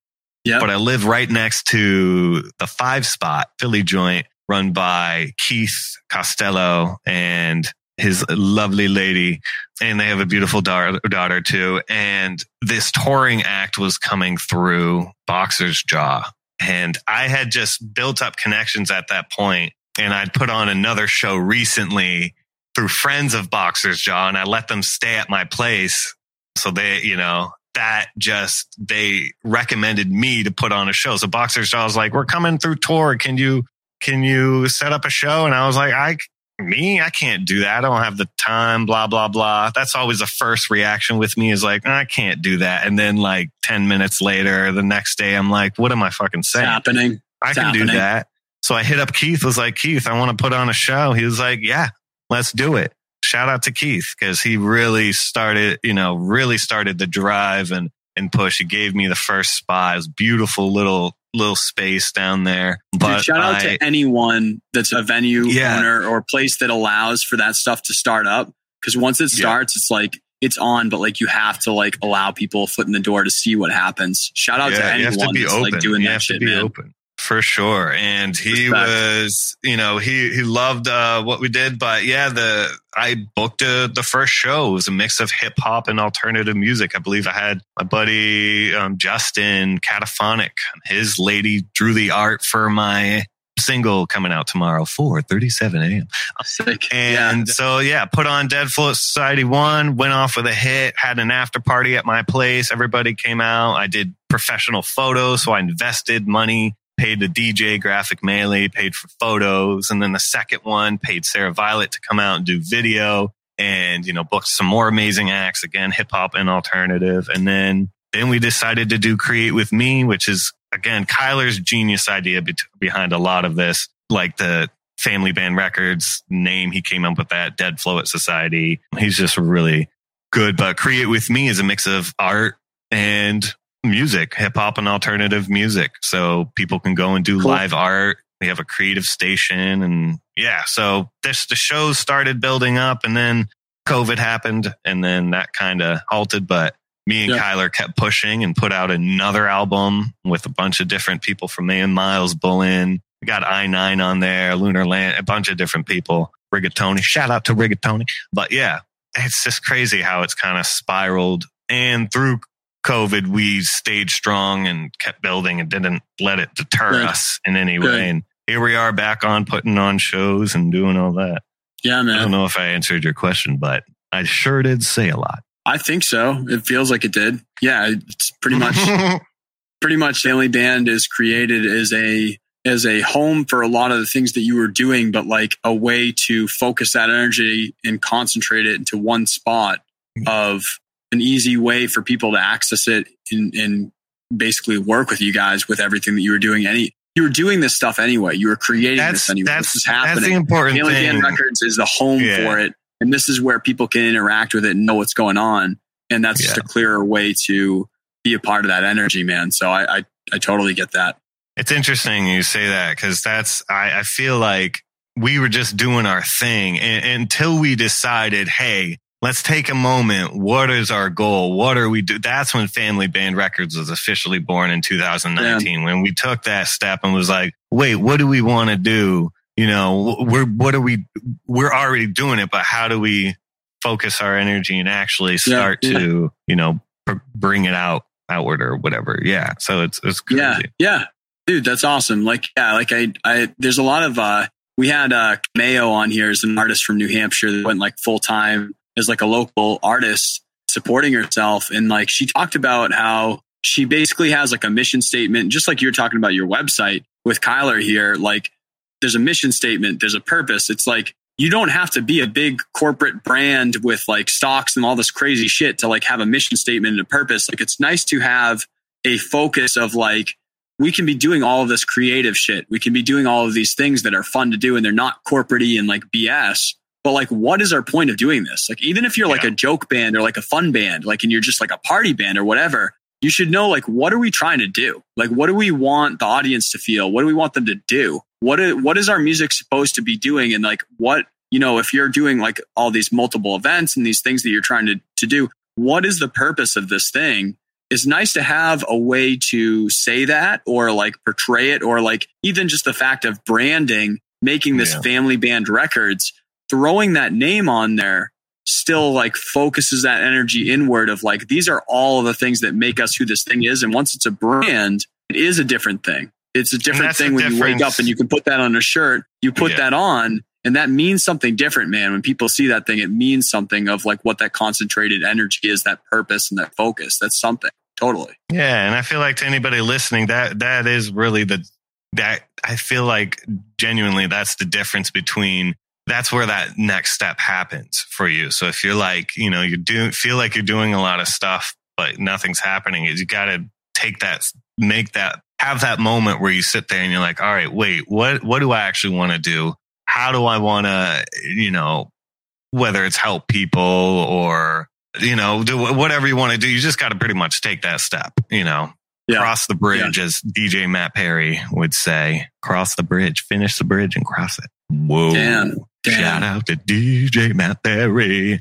Yep. But I live right next to the Five Spot Philly joint, run by Keith Costello and his lovely lady, and they have a beautiful daughter, daughter too. And this touring act was coming through Boxer's Jaw, and I had just built up connections at that point, and I'd put on another show recently through friends of Boxer's Jaw, and I let them stay at my place. So they, you know, that just they recommended me to put on a show. So Boxer's Jaw was like, "We're coming through tour. Can you can you set up a show?" And I was like, "I me, I can't do that. I don't have the time. Blah blah blah." That's always the first reaction with me is like, oh, "I can't do that." And then like ten minutes later, the next day, I'm like, "What am I fucking It's saying?" happening. I It's can do that. So I hit up Keith, was like, Keith, I want to put on a show. He was like, yeah, let's do it. Shout out to Keith because he really started, you know, really started the drive and, and push. He gave me the first spot. It was beautiful little, little space down there. But Dude, shout out I- to anyone that's a venue Yeah. owner or place that allows for that stuff to start up. Because once it Yeah. starts, it's like it's on, but like you have to like allow people a foot in the door to see what happens. Shout out to Yeah, have anyone to that's open. like doing you that shit, to man. open for sure. And he Respect. was, you know, he he loved uh, what we did. But yeah, the I booked uh the first show. It was a mix of hip hop and alternative music. I believe I had my buddy um, Justin Cataphonic. His lady drew the art for my single coming out tomorrow, four thirty seven a.m. Sick. And yeah. so, yeah, put on Dead Float Society one, went off with a hit, had an after party at my place. Everybody came out. I did professional photos. So I invested money, paid the DJ graphic melee, paid for photos. And then the second one paid Sarah Violet to come out and do video and, you know, booked some more amazing acts again, hip hop and alternative. And then, then we decided to do Create with Me, which is again, Kyler's genius idea be- behind a lot of this, like the Family Band Records name. He came up with that Dead Flow at Society. He's just really good. But Create with Me is a mix of art and music, hip hop and alternative music. So people can go and do Cool. live art. We have a creative station and yeah. So this, the shows started building up and then COVID happened and then that kind of halted. But me and Yeah. Kyler kept pushing and put out another album with a bunch of different people from me and Miles Bullen, We got I nine on there, Lunar Land, a bunch of different people. Rigatoni, shout out to Rigatoni. But yeah, it's just crazy how it's kind of spiraled. And through COVID, we stayed strong and kept building and didn't let it deter Good. us in any Good. way. And here we are back on putting on shows and doing all that. Yeah, man. I don't know if I answered your question, but I sure did say a lot. I think so. It feels like it did. Yeah, it's pretty much pretty much Family Band is created as a as a home for a lot of the things that you were doing, but like a way to focus that energy and concentrate it into one spot mm. of an easy way for people to access it and, and basically work with you guys with everything that you were doing. Any you were doing this stuff anyway. You were creating that's this anyway. that's this is that's the important thing. Band Records is the home Yeah. for it, and this is where people can interact with it and know what's going on. And that's just a clearer way to be a part of that energy, man. So I, I, I totally get that. It's interesting you say that because that's I, I feel like we were just doing our thing and, until we decided, hey, let's take a moment. What is our goal? What are we do? That's when Family Band Records was officially born in 2019. When we took that step and was like, wait, what do we want to do? You know, we're what are we? We're already doing it, but how do we focus our energy and actually start yeah. to you know pr- bring it out outward or whatever? Yeah. So it's it's crazy. Yeah, yeah, dude, that's awesome. Like, yeah, like I, I, there's a lot of. uh We had uh Mayo on here as an artist from New Hampshire that went like full time as like a local artist supporting herself, and like she talked about how she basically has like a mission statement, just like you're talking about your website with Kyler here. Like, there's a mission statement, there's a purpose. It's like you don't have to be a big corporate brand with like stocks and all this crazy shit to like have a mission statement and a purpose. Like, it's nice to have a focus of like we can be doing all of this creative shit. We can be doing all of these things that are fun to do and they're not corporatey and like BS. But like, what is our point of doing this? Like, even if you're like a joke band or like a fun band, like, and you're just like a party band or whatever, you should know like, what are we trying to do? Like, what do we want the audience to feel? What do we want them to do? What is, what is our music supposed to be doing? And like, what, you know, if you're doing like all these multiple events and these things that you're trying to, to do, what is the purpose of this thing? it's nice to have a way to say that or like portray it or like even just the fact of branding making this Yeah. family band records throwing that name on there still like focuses that energy inward of like these are all of the things that make us who this thing is. And once it's a brand it is a different thing. It's a different thing when you wake up and you can put that on a shirt you put Yeah. that on and that means something different man. When people see that thing it means something of like what that concentrated energy is that purpose and that focus. That's something totally. Yeah, and I feel like to anybody listening, that that is really the that I feel like genuinely that's the difference between that's where that next step happens for you. So if you're like, you know, you do feel like you're doing a lot of stuff, but nothing's happening, is you got to take that, make that, have that moment where you sit there and you're like, all right, wait, what what do I actually want to do? How do I want to, you know, whether it's help people or you know, do whatever you want to do. You just got to pretty much take that step, you know, Yeah. cross the bridge, as DJ Matt Perry would say, cross the bridge, finish the bridge and cross it. Whoa. Damn. Shout out to DJ Matt Perry.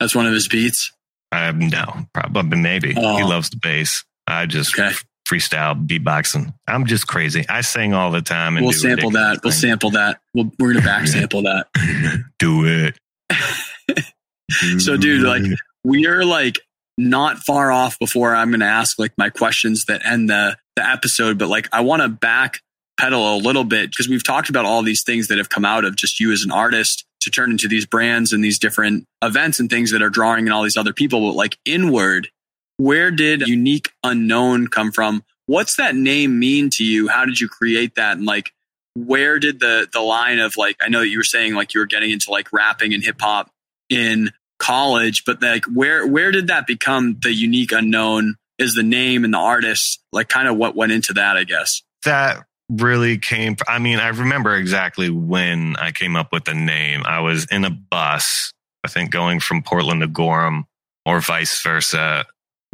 that's one of his beats Um, no, probably maybe. Oh. He loves the bass. I just Okay. freestyle beatboxing. I'm just crazy. I sing all the time. And we'll sample that ridiculous We'll sample that. We'll, we're gonna back sample that do it. So, dude, like, we are like not far off before I'm going to ask like my questions that end the the episode, but like I want to back pedal a little bit because we've talked about all these things that have come out of just you as an artist to turn into these brands and these different events and things that are drawing in all these other people. But like inward, where did unique unknown come from? What's that name mean to you? How did you create that? And like, where did the the line of like I know that you were saying like you were getting into like rapping and hip hop in college, but like where where did that become the unique unknown? Is the name and the artist like kind of what went into that? I guess. that really came i mean i remember exactly when i came up with the name. I was in a bus i think going from portland to gorham or vice versa.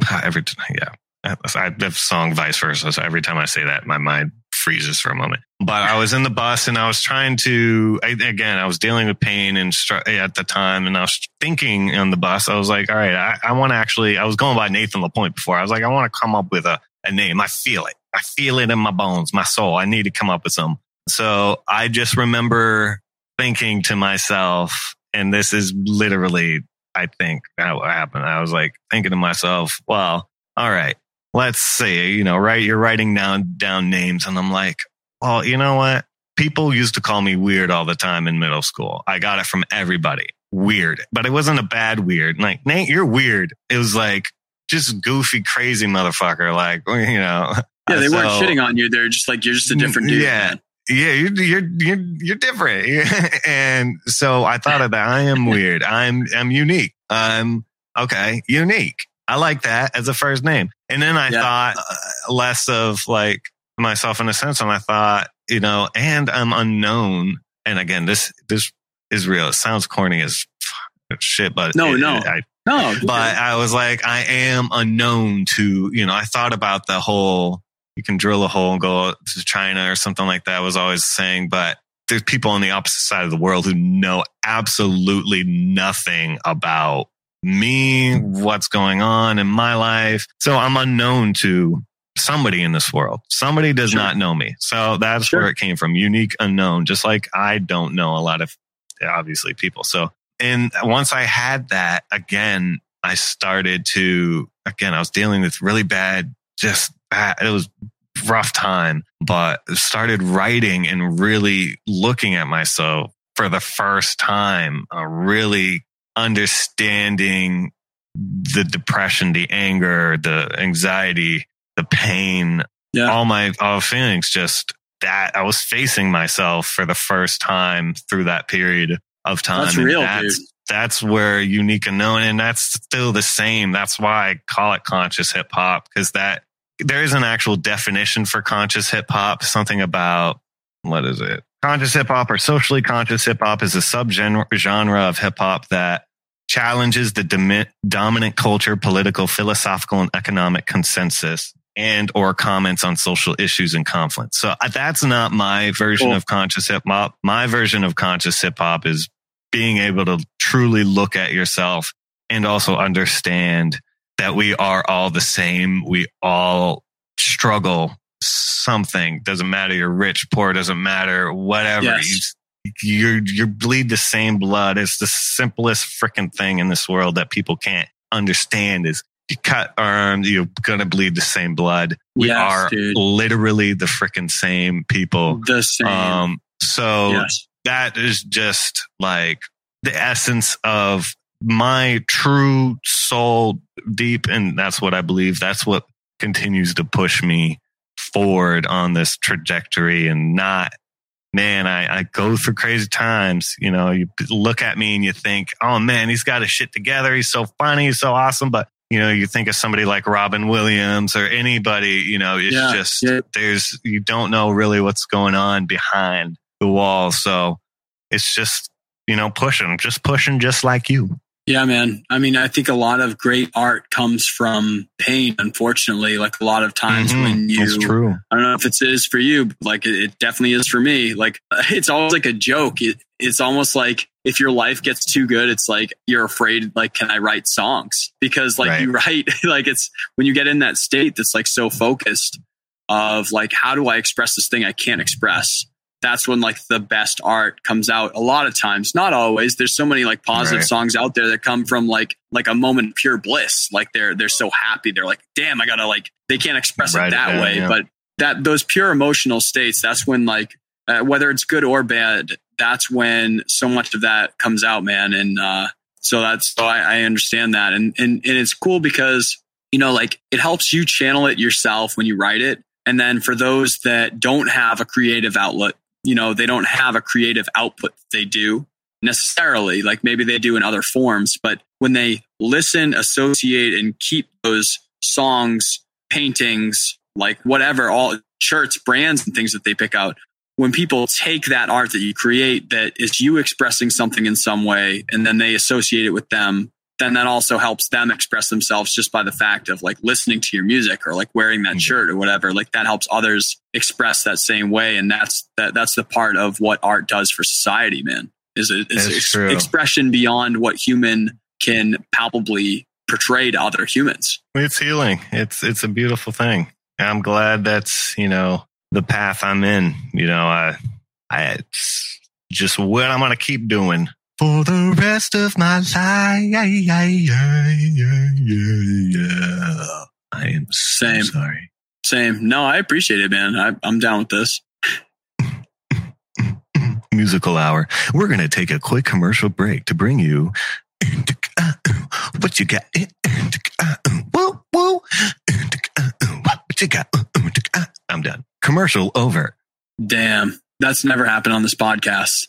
Every yeah. I have song vice versa so every time i say that my mind freezes for a moment. But i was in the bus and i was trying to again i was dealing with pain and str- eh, at the time and i was thinking on the bus i was like all right i, I want to actually i was going by nathan lapointe before i was like i want to come up with a, a name. I feel it I feel it in my bones, my soul. I need to come up with some. So I just remember thinking to myself, and this is literally, I think, how what happened. I was like thinking to myself, well, all right, let's see, you know, right? You're writing down, down names. And I'm like, well, you know what? People used to call me weird all the time in middle school. I got it from everybody. Weird, but it wasn't a bad weird. Like, Nate, you're weird. It was like just goofy, crazy motherfucker. Like, you know, Yeah, they weren't shitting on you. They're just like you're just a different dude. Yeah. man. yeah, you're you're you're, you're different. and so I thought of that. I am weird. I'm I'm unique. I'm okay, unique. I like that as a first name. And then I Yeah. thought uh, less of like myself in a sense, and I thought, you know, and I'm unknown. And again, this this is real. It sounds corny as shit, but No, it- no. I, No, but I was like, I am unknown to, you know, I thought about the whole, you can drill a hole and go to China or something like that. Was always saying, but there's people on the opposite side of the world who know absolutely nothing about me, what's going on in my life. So I'm unknown to somebody in this world. Somebody does Sure. not know me. So that's Sure. where it came from. Unique unknown, just like I don't know a lot of obviously people. So and once I had that again, I started to again, I was dealing with really bad, just bad, it was rough time, but started writing and really looking at myself for the first time, uh, really understanding the depression, the anger, the anxiety, the pain, Yeah. all my all feelings just that I was facing myself for the first time through that period of time. That's And real, that's, dude. That's where unique unknown, and that's still the same. That's why I call it conscious hip hop because that there is an actual definition for conscious hip hop. Something about what is it? Conscious hip hop or socially conscious hip hop is a subgenre genre of hip hop that challenges the domi- dominant culture, political, philosophical, and economic consensus and or comments on social issues and conflicts. So uh, that's not my version Cool. of conscious hip hop. My version of conscious hip hop is being able to truly look at yourself and also understand that we are all the same. We all struggle something. Doesn't matter you're rich, poor, doesn't matter, whatever. Yes. You, you you bleed the same blood. It's the simplest freaking thing in this world that people can't understand is you cut arms, you're gonna bleed the same blood. We Yes, are dude. literally the freaking same people. the same. Um so yes. that is just like the essence of my true soul deep and that's what i believe. That's what continues to push me forward on this trajectory and not man i, I go through crazy times. You know you look at me and you think oh man he's got his shit together. He's so funny. He's so awesome. But you know you think of somebody like robin williams or anybody you know it's Yeah, just yeah. there's you don't know really what's going on behind the wall. So it's just you know pushing just pushing just like you Yeah, man. I mean, I think a lot of great art comes from pain, unfortunately. Like a lot of times Mhm. when you, That's true I don't know if it is for you, but like it, it definitely is for me. Like it's always like a joke. It, it's almost like if your life gets too good, it's like you're afraid, like, can I write songs? Because like Right. you write, like it's when you get in that state that's like so focused of like, how do I express this thing I can't express? That's when like the best art comes out a lot of times, not always. There's so many like positive Right. songs out there that come from like like a moment of pure bliss. Like they're they're so happy. They're like, damn, I gotta like they can't express it it that down, way. yeah. But that those pure emotional states, that's when like uh, whether it's good or bad, that's when so much of that comes out, man. And uh, so that's so I, I understand that, and and and it's cool because you know like it helps you channel it yourself when you write it, and then for those that don't have a creative outlet, you know they don't have a creative output they do necessarily like maybe they do in other forms but when they listen associate and keep those songs paintings like whatever all shirts brands and things that they pick out when people take that art that you create that is you expressing something in some way and then they associate it with them then that also helps them express themselves just by the fact of like listening to your music or like wearing that Mhm. shirt or whatever. Like that helps others express that same way and that's that that's the part of what art does for society man is it is ex- expression beyond what human can palpably portray to other humans. It's healing. It's it's a beautiful thing. And I'm glad that's, you know, the path I'm in. You know, I, I, it's just what I'm going to keep doing for the rest of my life. I am so Same. sorry. Same. No, I appreciate it, man. I, I'm down with this. Musical hour. We're going to take a quick commercial break to bring you uh, what you got. Whoa, uh, whoa. Uh, what you got? I'm done. Commercial over. Damn, that's never happened on this podcast.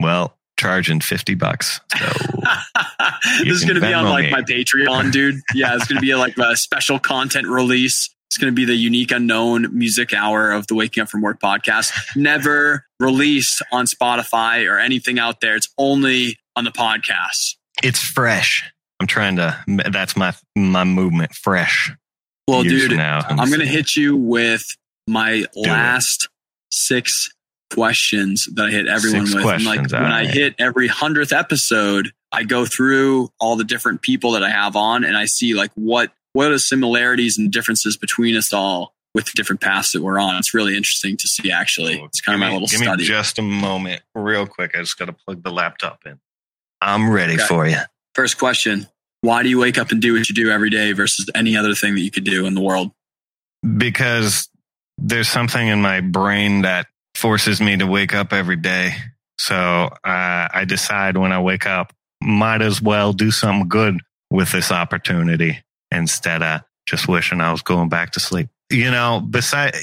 Well, charging 50 bucks. So this is going to be on like me. my Patreon, dude. Yeah, it's going to be like a special content release. It's going to be the unique unknown music hour of the Waking Up from Work podcast. Never released on Spotify or anything out there. It's only on the podcast. it's fresh. I'm trying to, that's my, my movement. Fresh. Well, Years dude, now, I'm going to hit you with my it. last six questions that I hit everyone Six with. And like when I hit every hundredth episode, I go through all the different people that I have on, and I see like what what are the similarities and differences between us all with the different paths that we're on. It's really interesting to see. Actually, it's kind of my me- little give study. Me just a moment, real quick. I just got to plug the laptop in. I'm ready Okay. for you. First question: Why do you wake up and do what you do every day versus any other thing that you could do in the world? Because there's something in my brain that forces me to wake up every day. So uh, I decide when I wake up, might as well do something good with this opportunity instead of just wishing I was going back to sleep. You know, beside,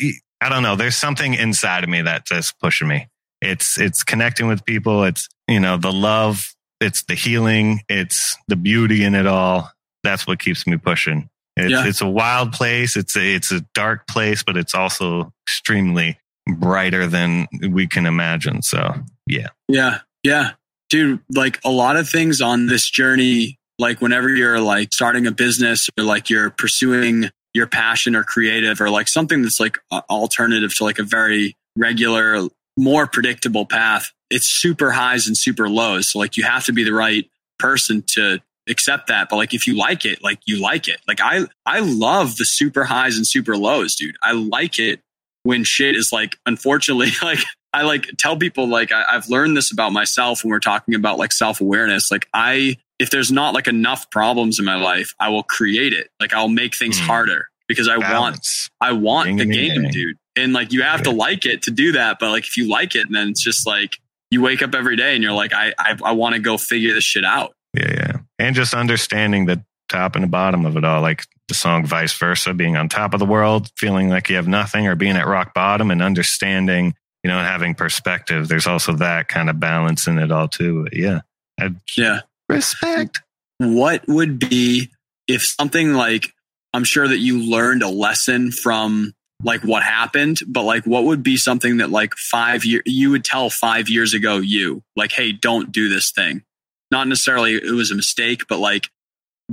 I don't know. There's something inside of me that's just pushing me. It's it's connecting with people. It's you know the love. It's the healing. It's the beauty in it all. That's what keeps me pushing. It's, Yeah. it's a wild place. It's a, it's a dark place, but it's also extremely brighter than we can imagine. So yeah, Yeah. Yeah. Dude, like a lot of things on this journey, like whenever you're like starting a business or like you're pursuing your passion or creative or like something that's like alternative to like a very regular, more predictable path, it's super highs and super lows. So like you have to be the right person to accept that. But like if you like it, like you like it. Like I I love the super highs and super lows, dude. I like it when shit is like unfortunately like I like tell people like I, I've learned this about myself when we're talking about like self awareness. Like I, if there's not like enough problems in my life, I will create it. Like I'll make things Mm. harder because I want. I want Yin the and game, yang. dude. And like you have to like it to do that. But like if you like it, and then it's just like you wake up every day and you're like, I, I, I want to go figure this shit out. Yeah, yeah. And just understanding the top and the bottom of it all, like the song Vice Versa, being on top of the world, feeling like you have nothing, or being at rock bottom and understanding, you know, and having perspective. There's also that kind of balance in it all, too. But Yeah. I Yeah. respect. what would be if something like I'm sure that you learned a lesson from like what happened, but like what would be something that like five year you would tell five years ago you like, hey, don't do this thing. Not necessarily it was a mistake, but like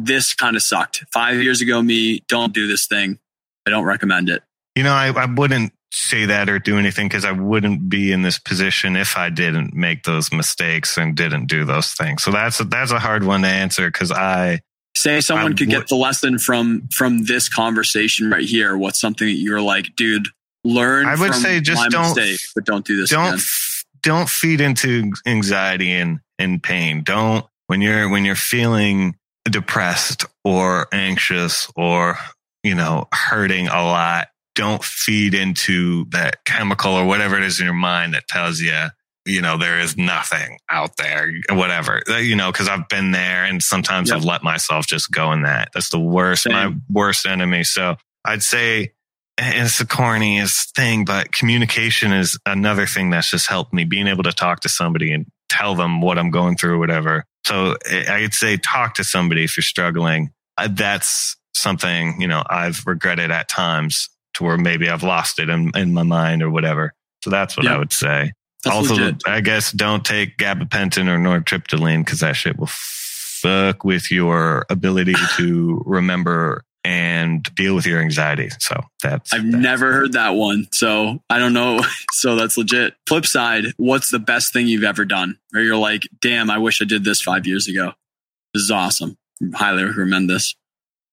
this kind of sucked. Five years ago, me, don't do this thing. I don't recommend it. You know, I, I wouldn't say that or do anything because I wouldn't be in this position if I didn't make those mistakes and didn't do those things. So that's a, that's a hard one to answer because I Say someone I could would- get the lesson from from this conversation right here. What's something that you're like, dude, learn. I would from say just don't- mistake, but don't do this. don't again. f- don't feed into anxiety and, and pain. Don't when you're when you're feeling depressed or anxious or you know hurting a lot. Don't feed into that chemical or whatever it is in your mind that tells you you know there is nothing out there whatever you know because i've been there and sometimes Yep. i've let myself just go in that that's the worst Same. my worst enemy so i'd say it's the corniest thing, but communication is another thing that's just helped me being able to talk to somebody and tell them what I'm going through or whatever. So I- I'd say talk to somebody if you're struggling. That's something, you know, I've regretted at times to where maybe I've lost it in, in my mind or whatever. So that's what. I would say. That's also, legit. I guess don't take gabapentin or nortriptyline because that shit will fuck with your ability to remember and deal with your anxiety. So that's I've that's- never heard that one. So I don't know. So that's legit. Flip side, what's the best thing you've ever done? Or you're like, damn, I wish I did this five years ago. This is awesome. Highly recommend this.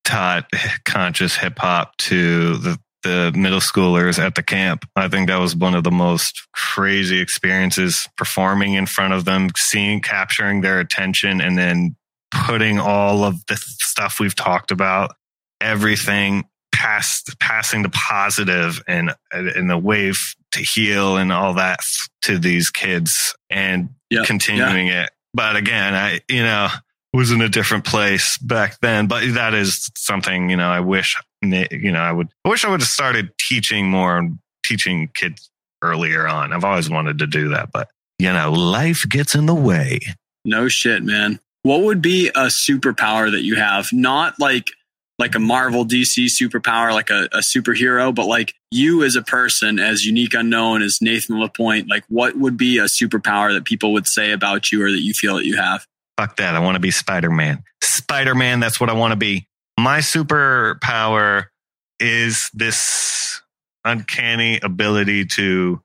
taught conscious hip hop to the the middle schoolers at the camp. I think that was one of the most crazy experiences performing in front of them, seeing, capturing their attention, and then putting all of the stuff we've talked about, everything past, passing the positive and, and the wave to heal and all that to these kids and Yeah, continuing it. But again, I, you know, was in a different place back then, but that is something, you know, I wish, you know, I would, I wish I would have started teaching more and teaching kids earlier on. I've always wanted to do that, but you know, life gets in the way. No shit, man. What would be a superpower that you have? Not like like a Marvel DC superpower, like a, a superhero, but like you as a person, as unique unknown as Nathan Lapointe, like what would be a superpower that people would say about you or that you feel that you have? Fuck that. I want to be Spider Man. Spider Man, that's what I want to be. My superpower is this uncanny ability to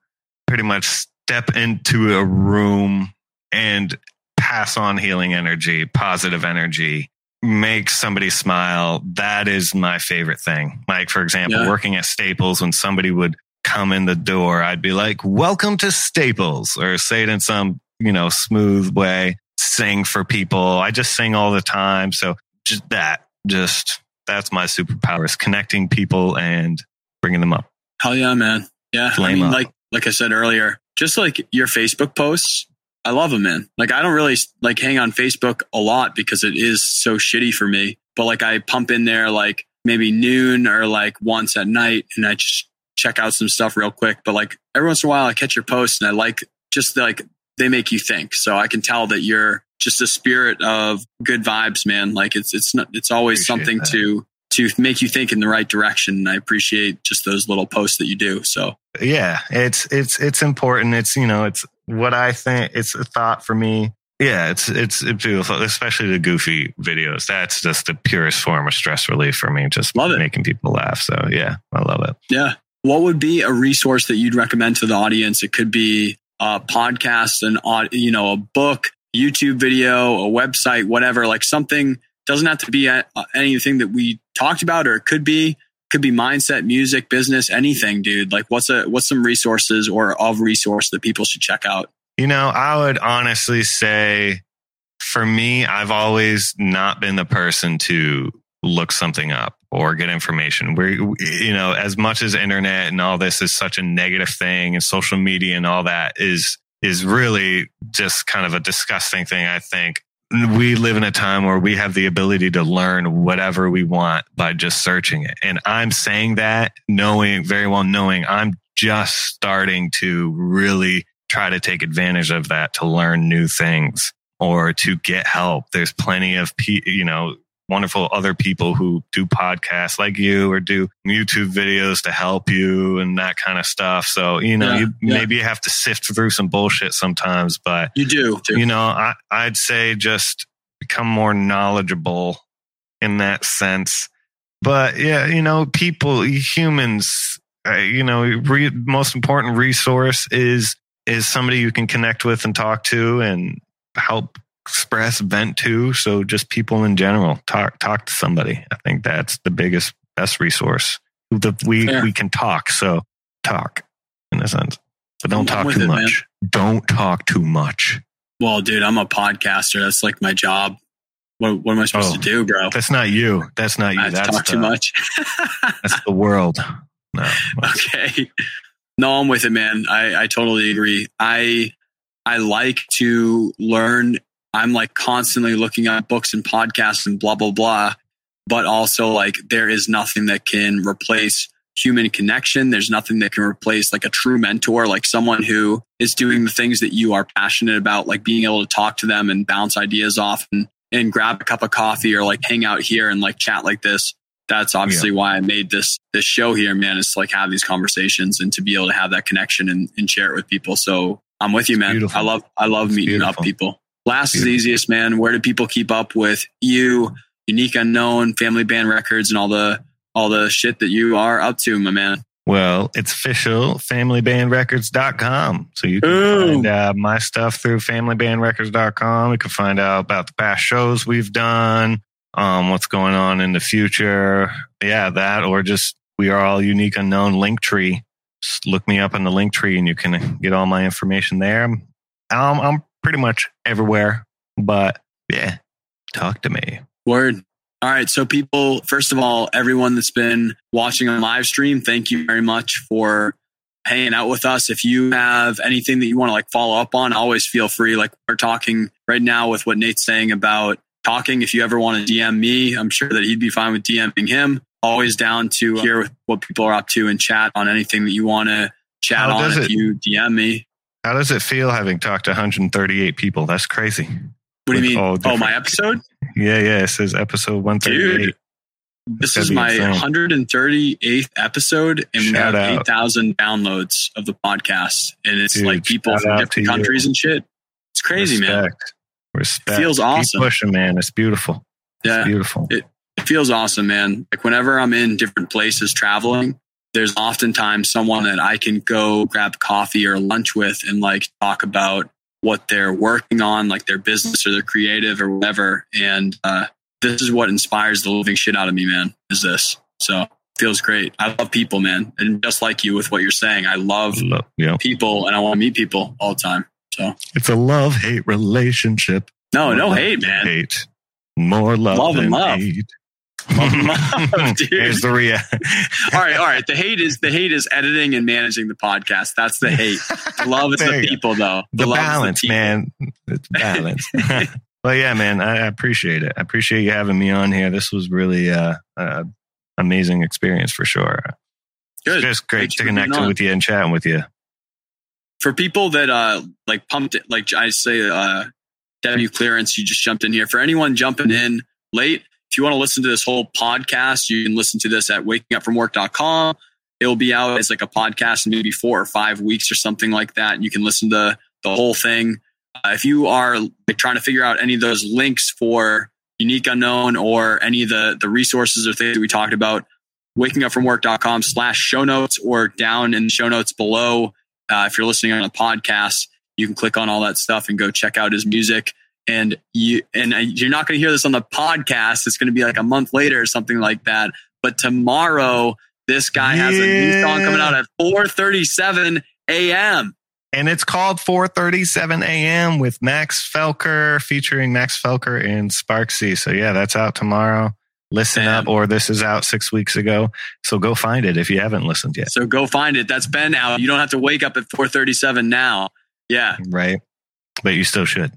pretty much step into a room and pass on healing energy, positive energy, make somebody smile. That is my favorite thing. Like, for example, Yeah. working at Staples, when somebody would come in the door, I'd be like, welcome to Staples, or say it in some, you know, smooth way, sing for people. I just sing all the time. So just that, just that's my superpower is connecting people and bringing them up. Hell yeah, man. Yeah. I mean, up. like like I said earlier, just like your Facebook posts, I love them, man. Like I don't really like hang on Facebook a lot because it is so shitty for me. But like I pump in there like maybe noon or like once at night and I just check out some stuff real quick. But like every once in a while I catch your posts and I like just like they make you think. So I can tell that you're just a spirit of good vibes, man. Like it's it's not it's always something that. to to make you think in the right direction. And I appreciate just those little posts that you do. So yeah it's it's it's important it's you know it's what i think it's a thought for me yeah it's it's, it's beautiful especially the goofy videos that's just the purest form of stress relief for me just Love it. making people laugh so yeah i love it Yeah. What would be a resource that you'd recommend to the audience? It could be a podcast, an au- you know, a book, YouTube video, a website, whatever. Like something doesn't have to be anything that we talked about, or it could be could be mindset, music, business, anything, dude. Like what's a what's some resources or of resource that people should check out? You know, I would honestly say for me, I've always not been the person to look something up or get information. Where, you know, as much as internet and all this is such a negative thing and social media and all that is, is really just kind of a disgusting thing, I think. We live in a time where we have the ability to learn whatever we want by just searching it. And I'm saying that knowing very well knowing I'm just starting to really try to take advantage of that to learn new things or to get help. There's plenty of, you know, wonderful other people who do podcasts like you or do YouTube videos to help you and that kind of stuff. So, you know, Yeah, you yeah. maybe you have to sift through some bullshit sometimes, but You do. too. you know, I, I'd say just become more knowledgeable in that sense. But yeah, you know, people, humans, uh, you know, re- most important resource is is somebody you can connect with and talk to and help express, vent to. So just people in general, talk talk to somebody. I think that's the biggest best resource. The, we Fair. we can talk, so talk in a sense, but don't I'm talk too it, man. much. Don't talk too much. Well, dude, I'm a podcaster. That's like my job. What, what am I supposed Oh. to do, bro? That's not you. That's not you. I That's talk the, too much. That's the world. No. okay. No, I'm with it, man. I, I totally agree. I I like to learn. I'm like constantly looking at books and podcasts and blah blah blah. But also like there is nothing that can replace human connection. There's nothing that can replace like a true mentor, like someone who is doing the things that you are passionate about, like being able to talk to them and bounce ideas off and, and grab a cup of coffee or like hang out here and like chat like this. That's obviously why I made this this show here, man, is to like have these conversations and to be able to have that connection and, and share it with people. So I'm with you, man. I love I love It's meeting up people. Last is the easiest, man. Where do people keep up with you, Unique Unknown, Family Band Records, and all the all the shit that you are up to, my man? Well, it's official familybandrecords.com. So you can Ooh. find uh, my stuff through familybandrecords.com. You can find out about the past shows we've done, um, what's going on in the future. Yeah, that, or just we are all unique unknown link tree. Just look me up in the link tree and you can get all my information there. I'm, I'm, I'm pretty much everywhere, but yeah, talk to me. Word. All right. So, people, first of all, everyone that's been watching on live stream, thank you very much for hanging out with us. If you have anything that you want to like follow up on, always feel free. Like we're talking right now with what Nate's saying about talking. If you ever want to DM me, I'm sure that he'd be fine with DMing him. Always down to hear what people are up to and chat on anything that you want to chat How on. If you DM me, How does it feel having talked to 138 people? That's crazy. what do you mean? Oh, my episode? Yeah, yeah. It says episode 138. Dude, This is my insane. 138th episode, and we have 8,000 downloads of the podcast. And it's Dude, like people from different to you. countries and shit. It's crazy, man. Respect. Respect. Feels Keep awesome. pushing, man. It's beautiful. Yeah. It's beautiful. It feels awesome, man. Like whenever I'm in different places traveling, there's oftentimes someone that I can go grab coffee or lunch with and like talk about what they're working on, like their business or their creative or whatever. And uh, this is what inspires the living shit out of me, man. Is this so? Feels great. I love people, man, and just like you with what you're saying, I love Lo- yeah. people and I want to meet people all the time. So It's a love hate relationship. no, no Love hate, man. Hate. More love, Love and love. hate. Love and love, dude. Here's the rea- all right, all right. The hate is the hate is editing and managing the podcast. That's the hate. The love is the you go. people, though. the is balance, people. man. It's balance. well, yeah, man. I I appreciate it. I appreciate you having me on here. This was really uh, uh amazing experience for sure. Good. Just great Thanks to connect with you and chatting with you. For people that uh like pumped it, like I say, uh W clearance, you just jumped in here. For anyone jumping in late, if you want to listen to this whole podcast, you can listen to this at wakingupfromwork.com. It'll be out as like a podcast in maybe four or five weeks or something like that. And you can listen to the whole thing. Uh, if you are like trying to figure out any of those links for unique unknown or any of the the resources or things that we talked about, wakingupfromwork.com slash show notes or down in the show notes below. Uh, if you're listening on a podcast, you can click on all that stuff and go check out his music. And you and uh, you're not going to hear this on the podcast. It's going to be like a month later or something like that. But tomorrow, this guy has a new song coming out at 4:37 a.m. And it's called 4:37 a.m. with Max Felker featuring Max Felker and Sparksy. So yeah, that's out tomorrow. Listen up, or this is out six weeks ago. So go find it if you haven't listened yet. So go find it. That's been out. You don't have to wake up at 4:37 now. Yeah, Right, but you still should.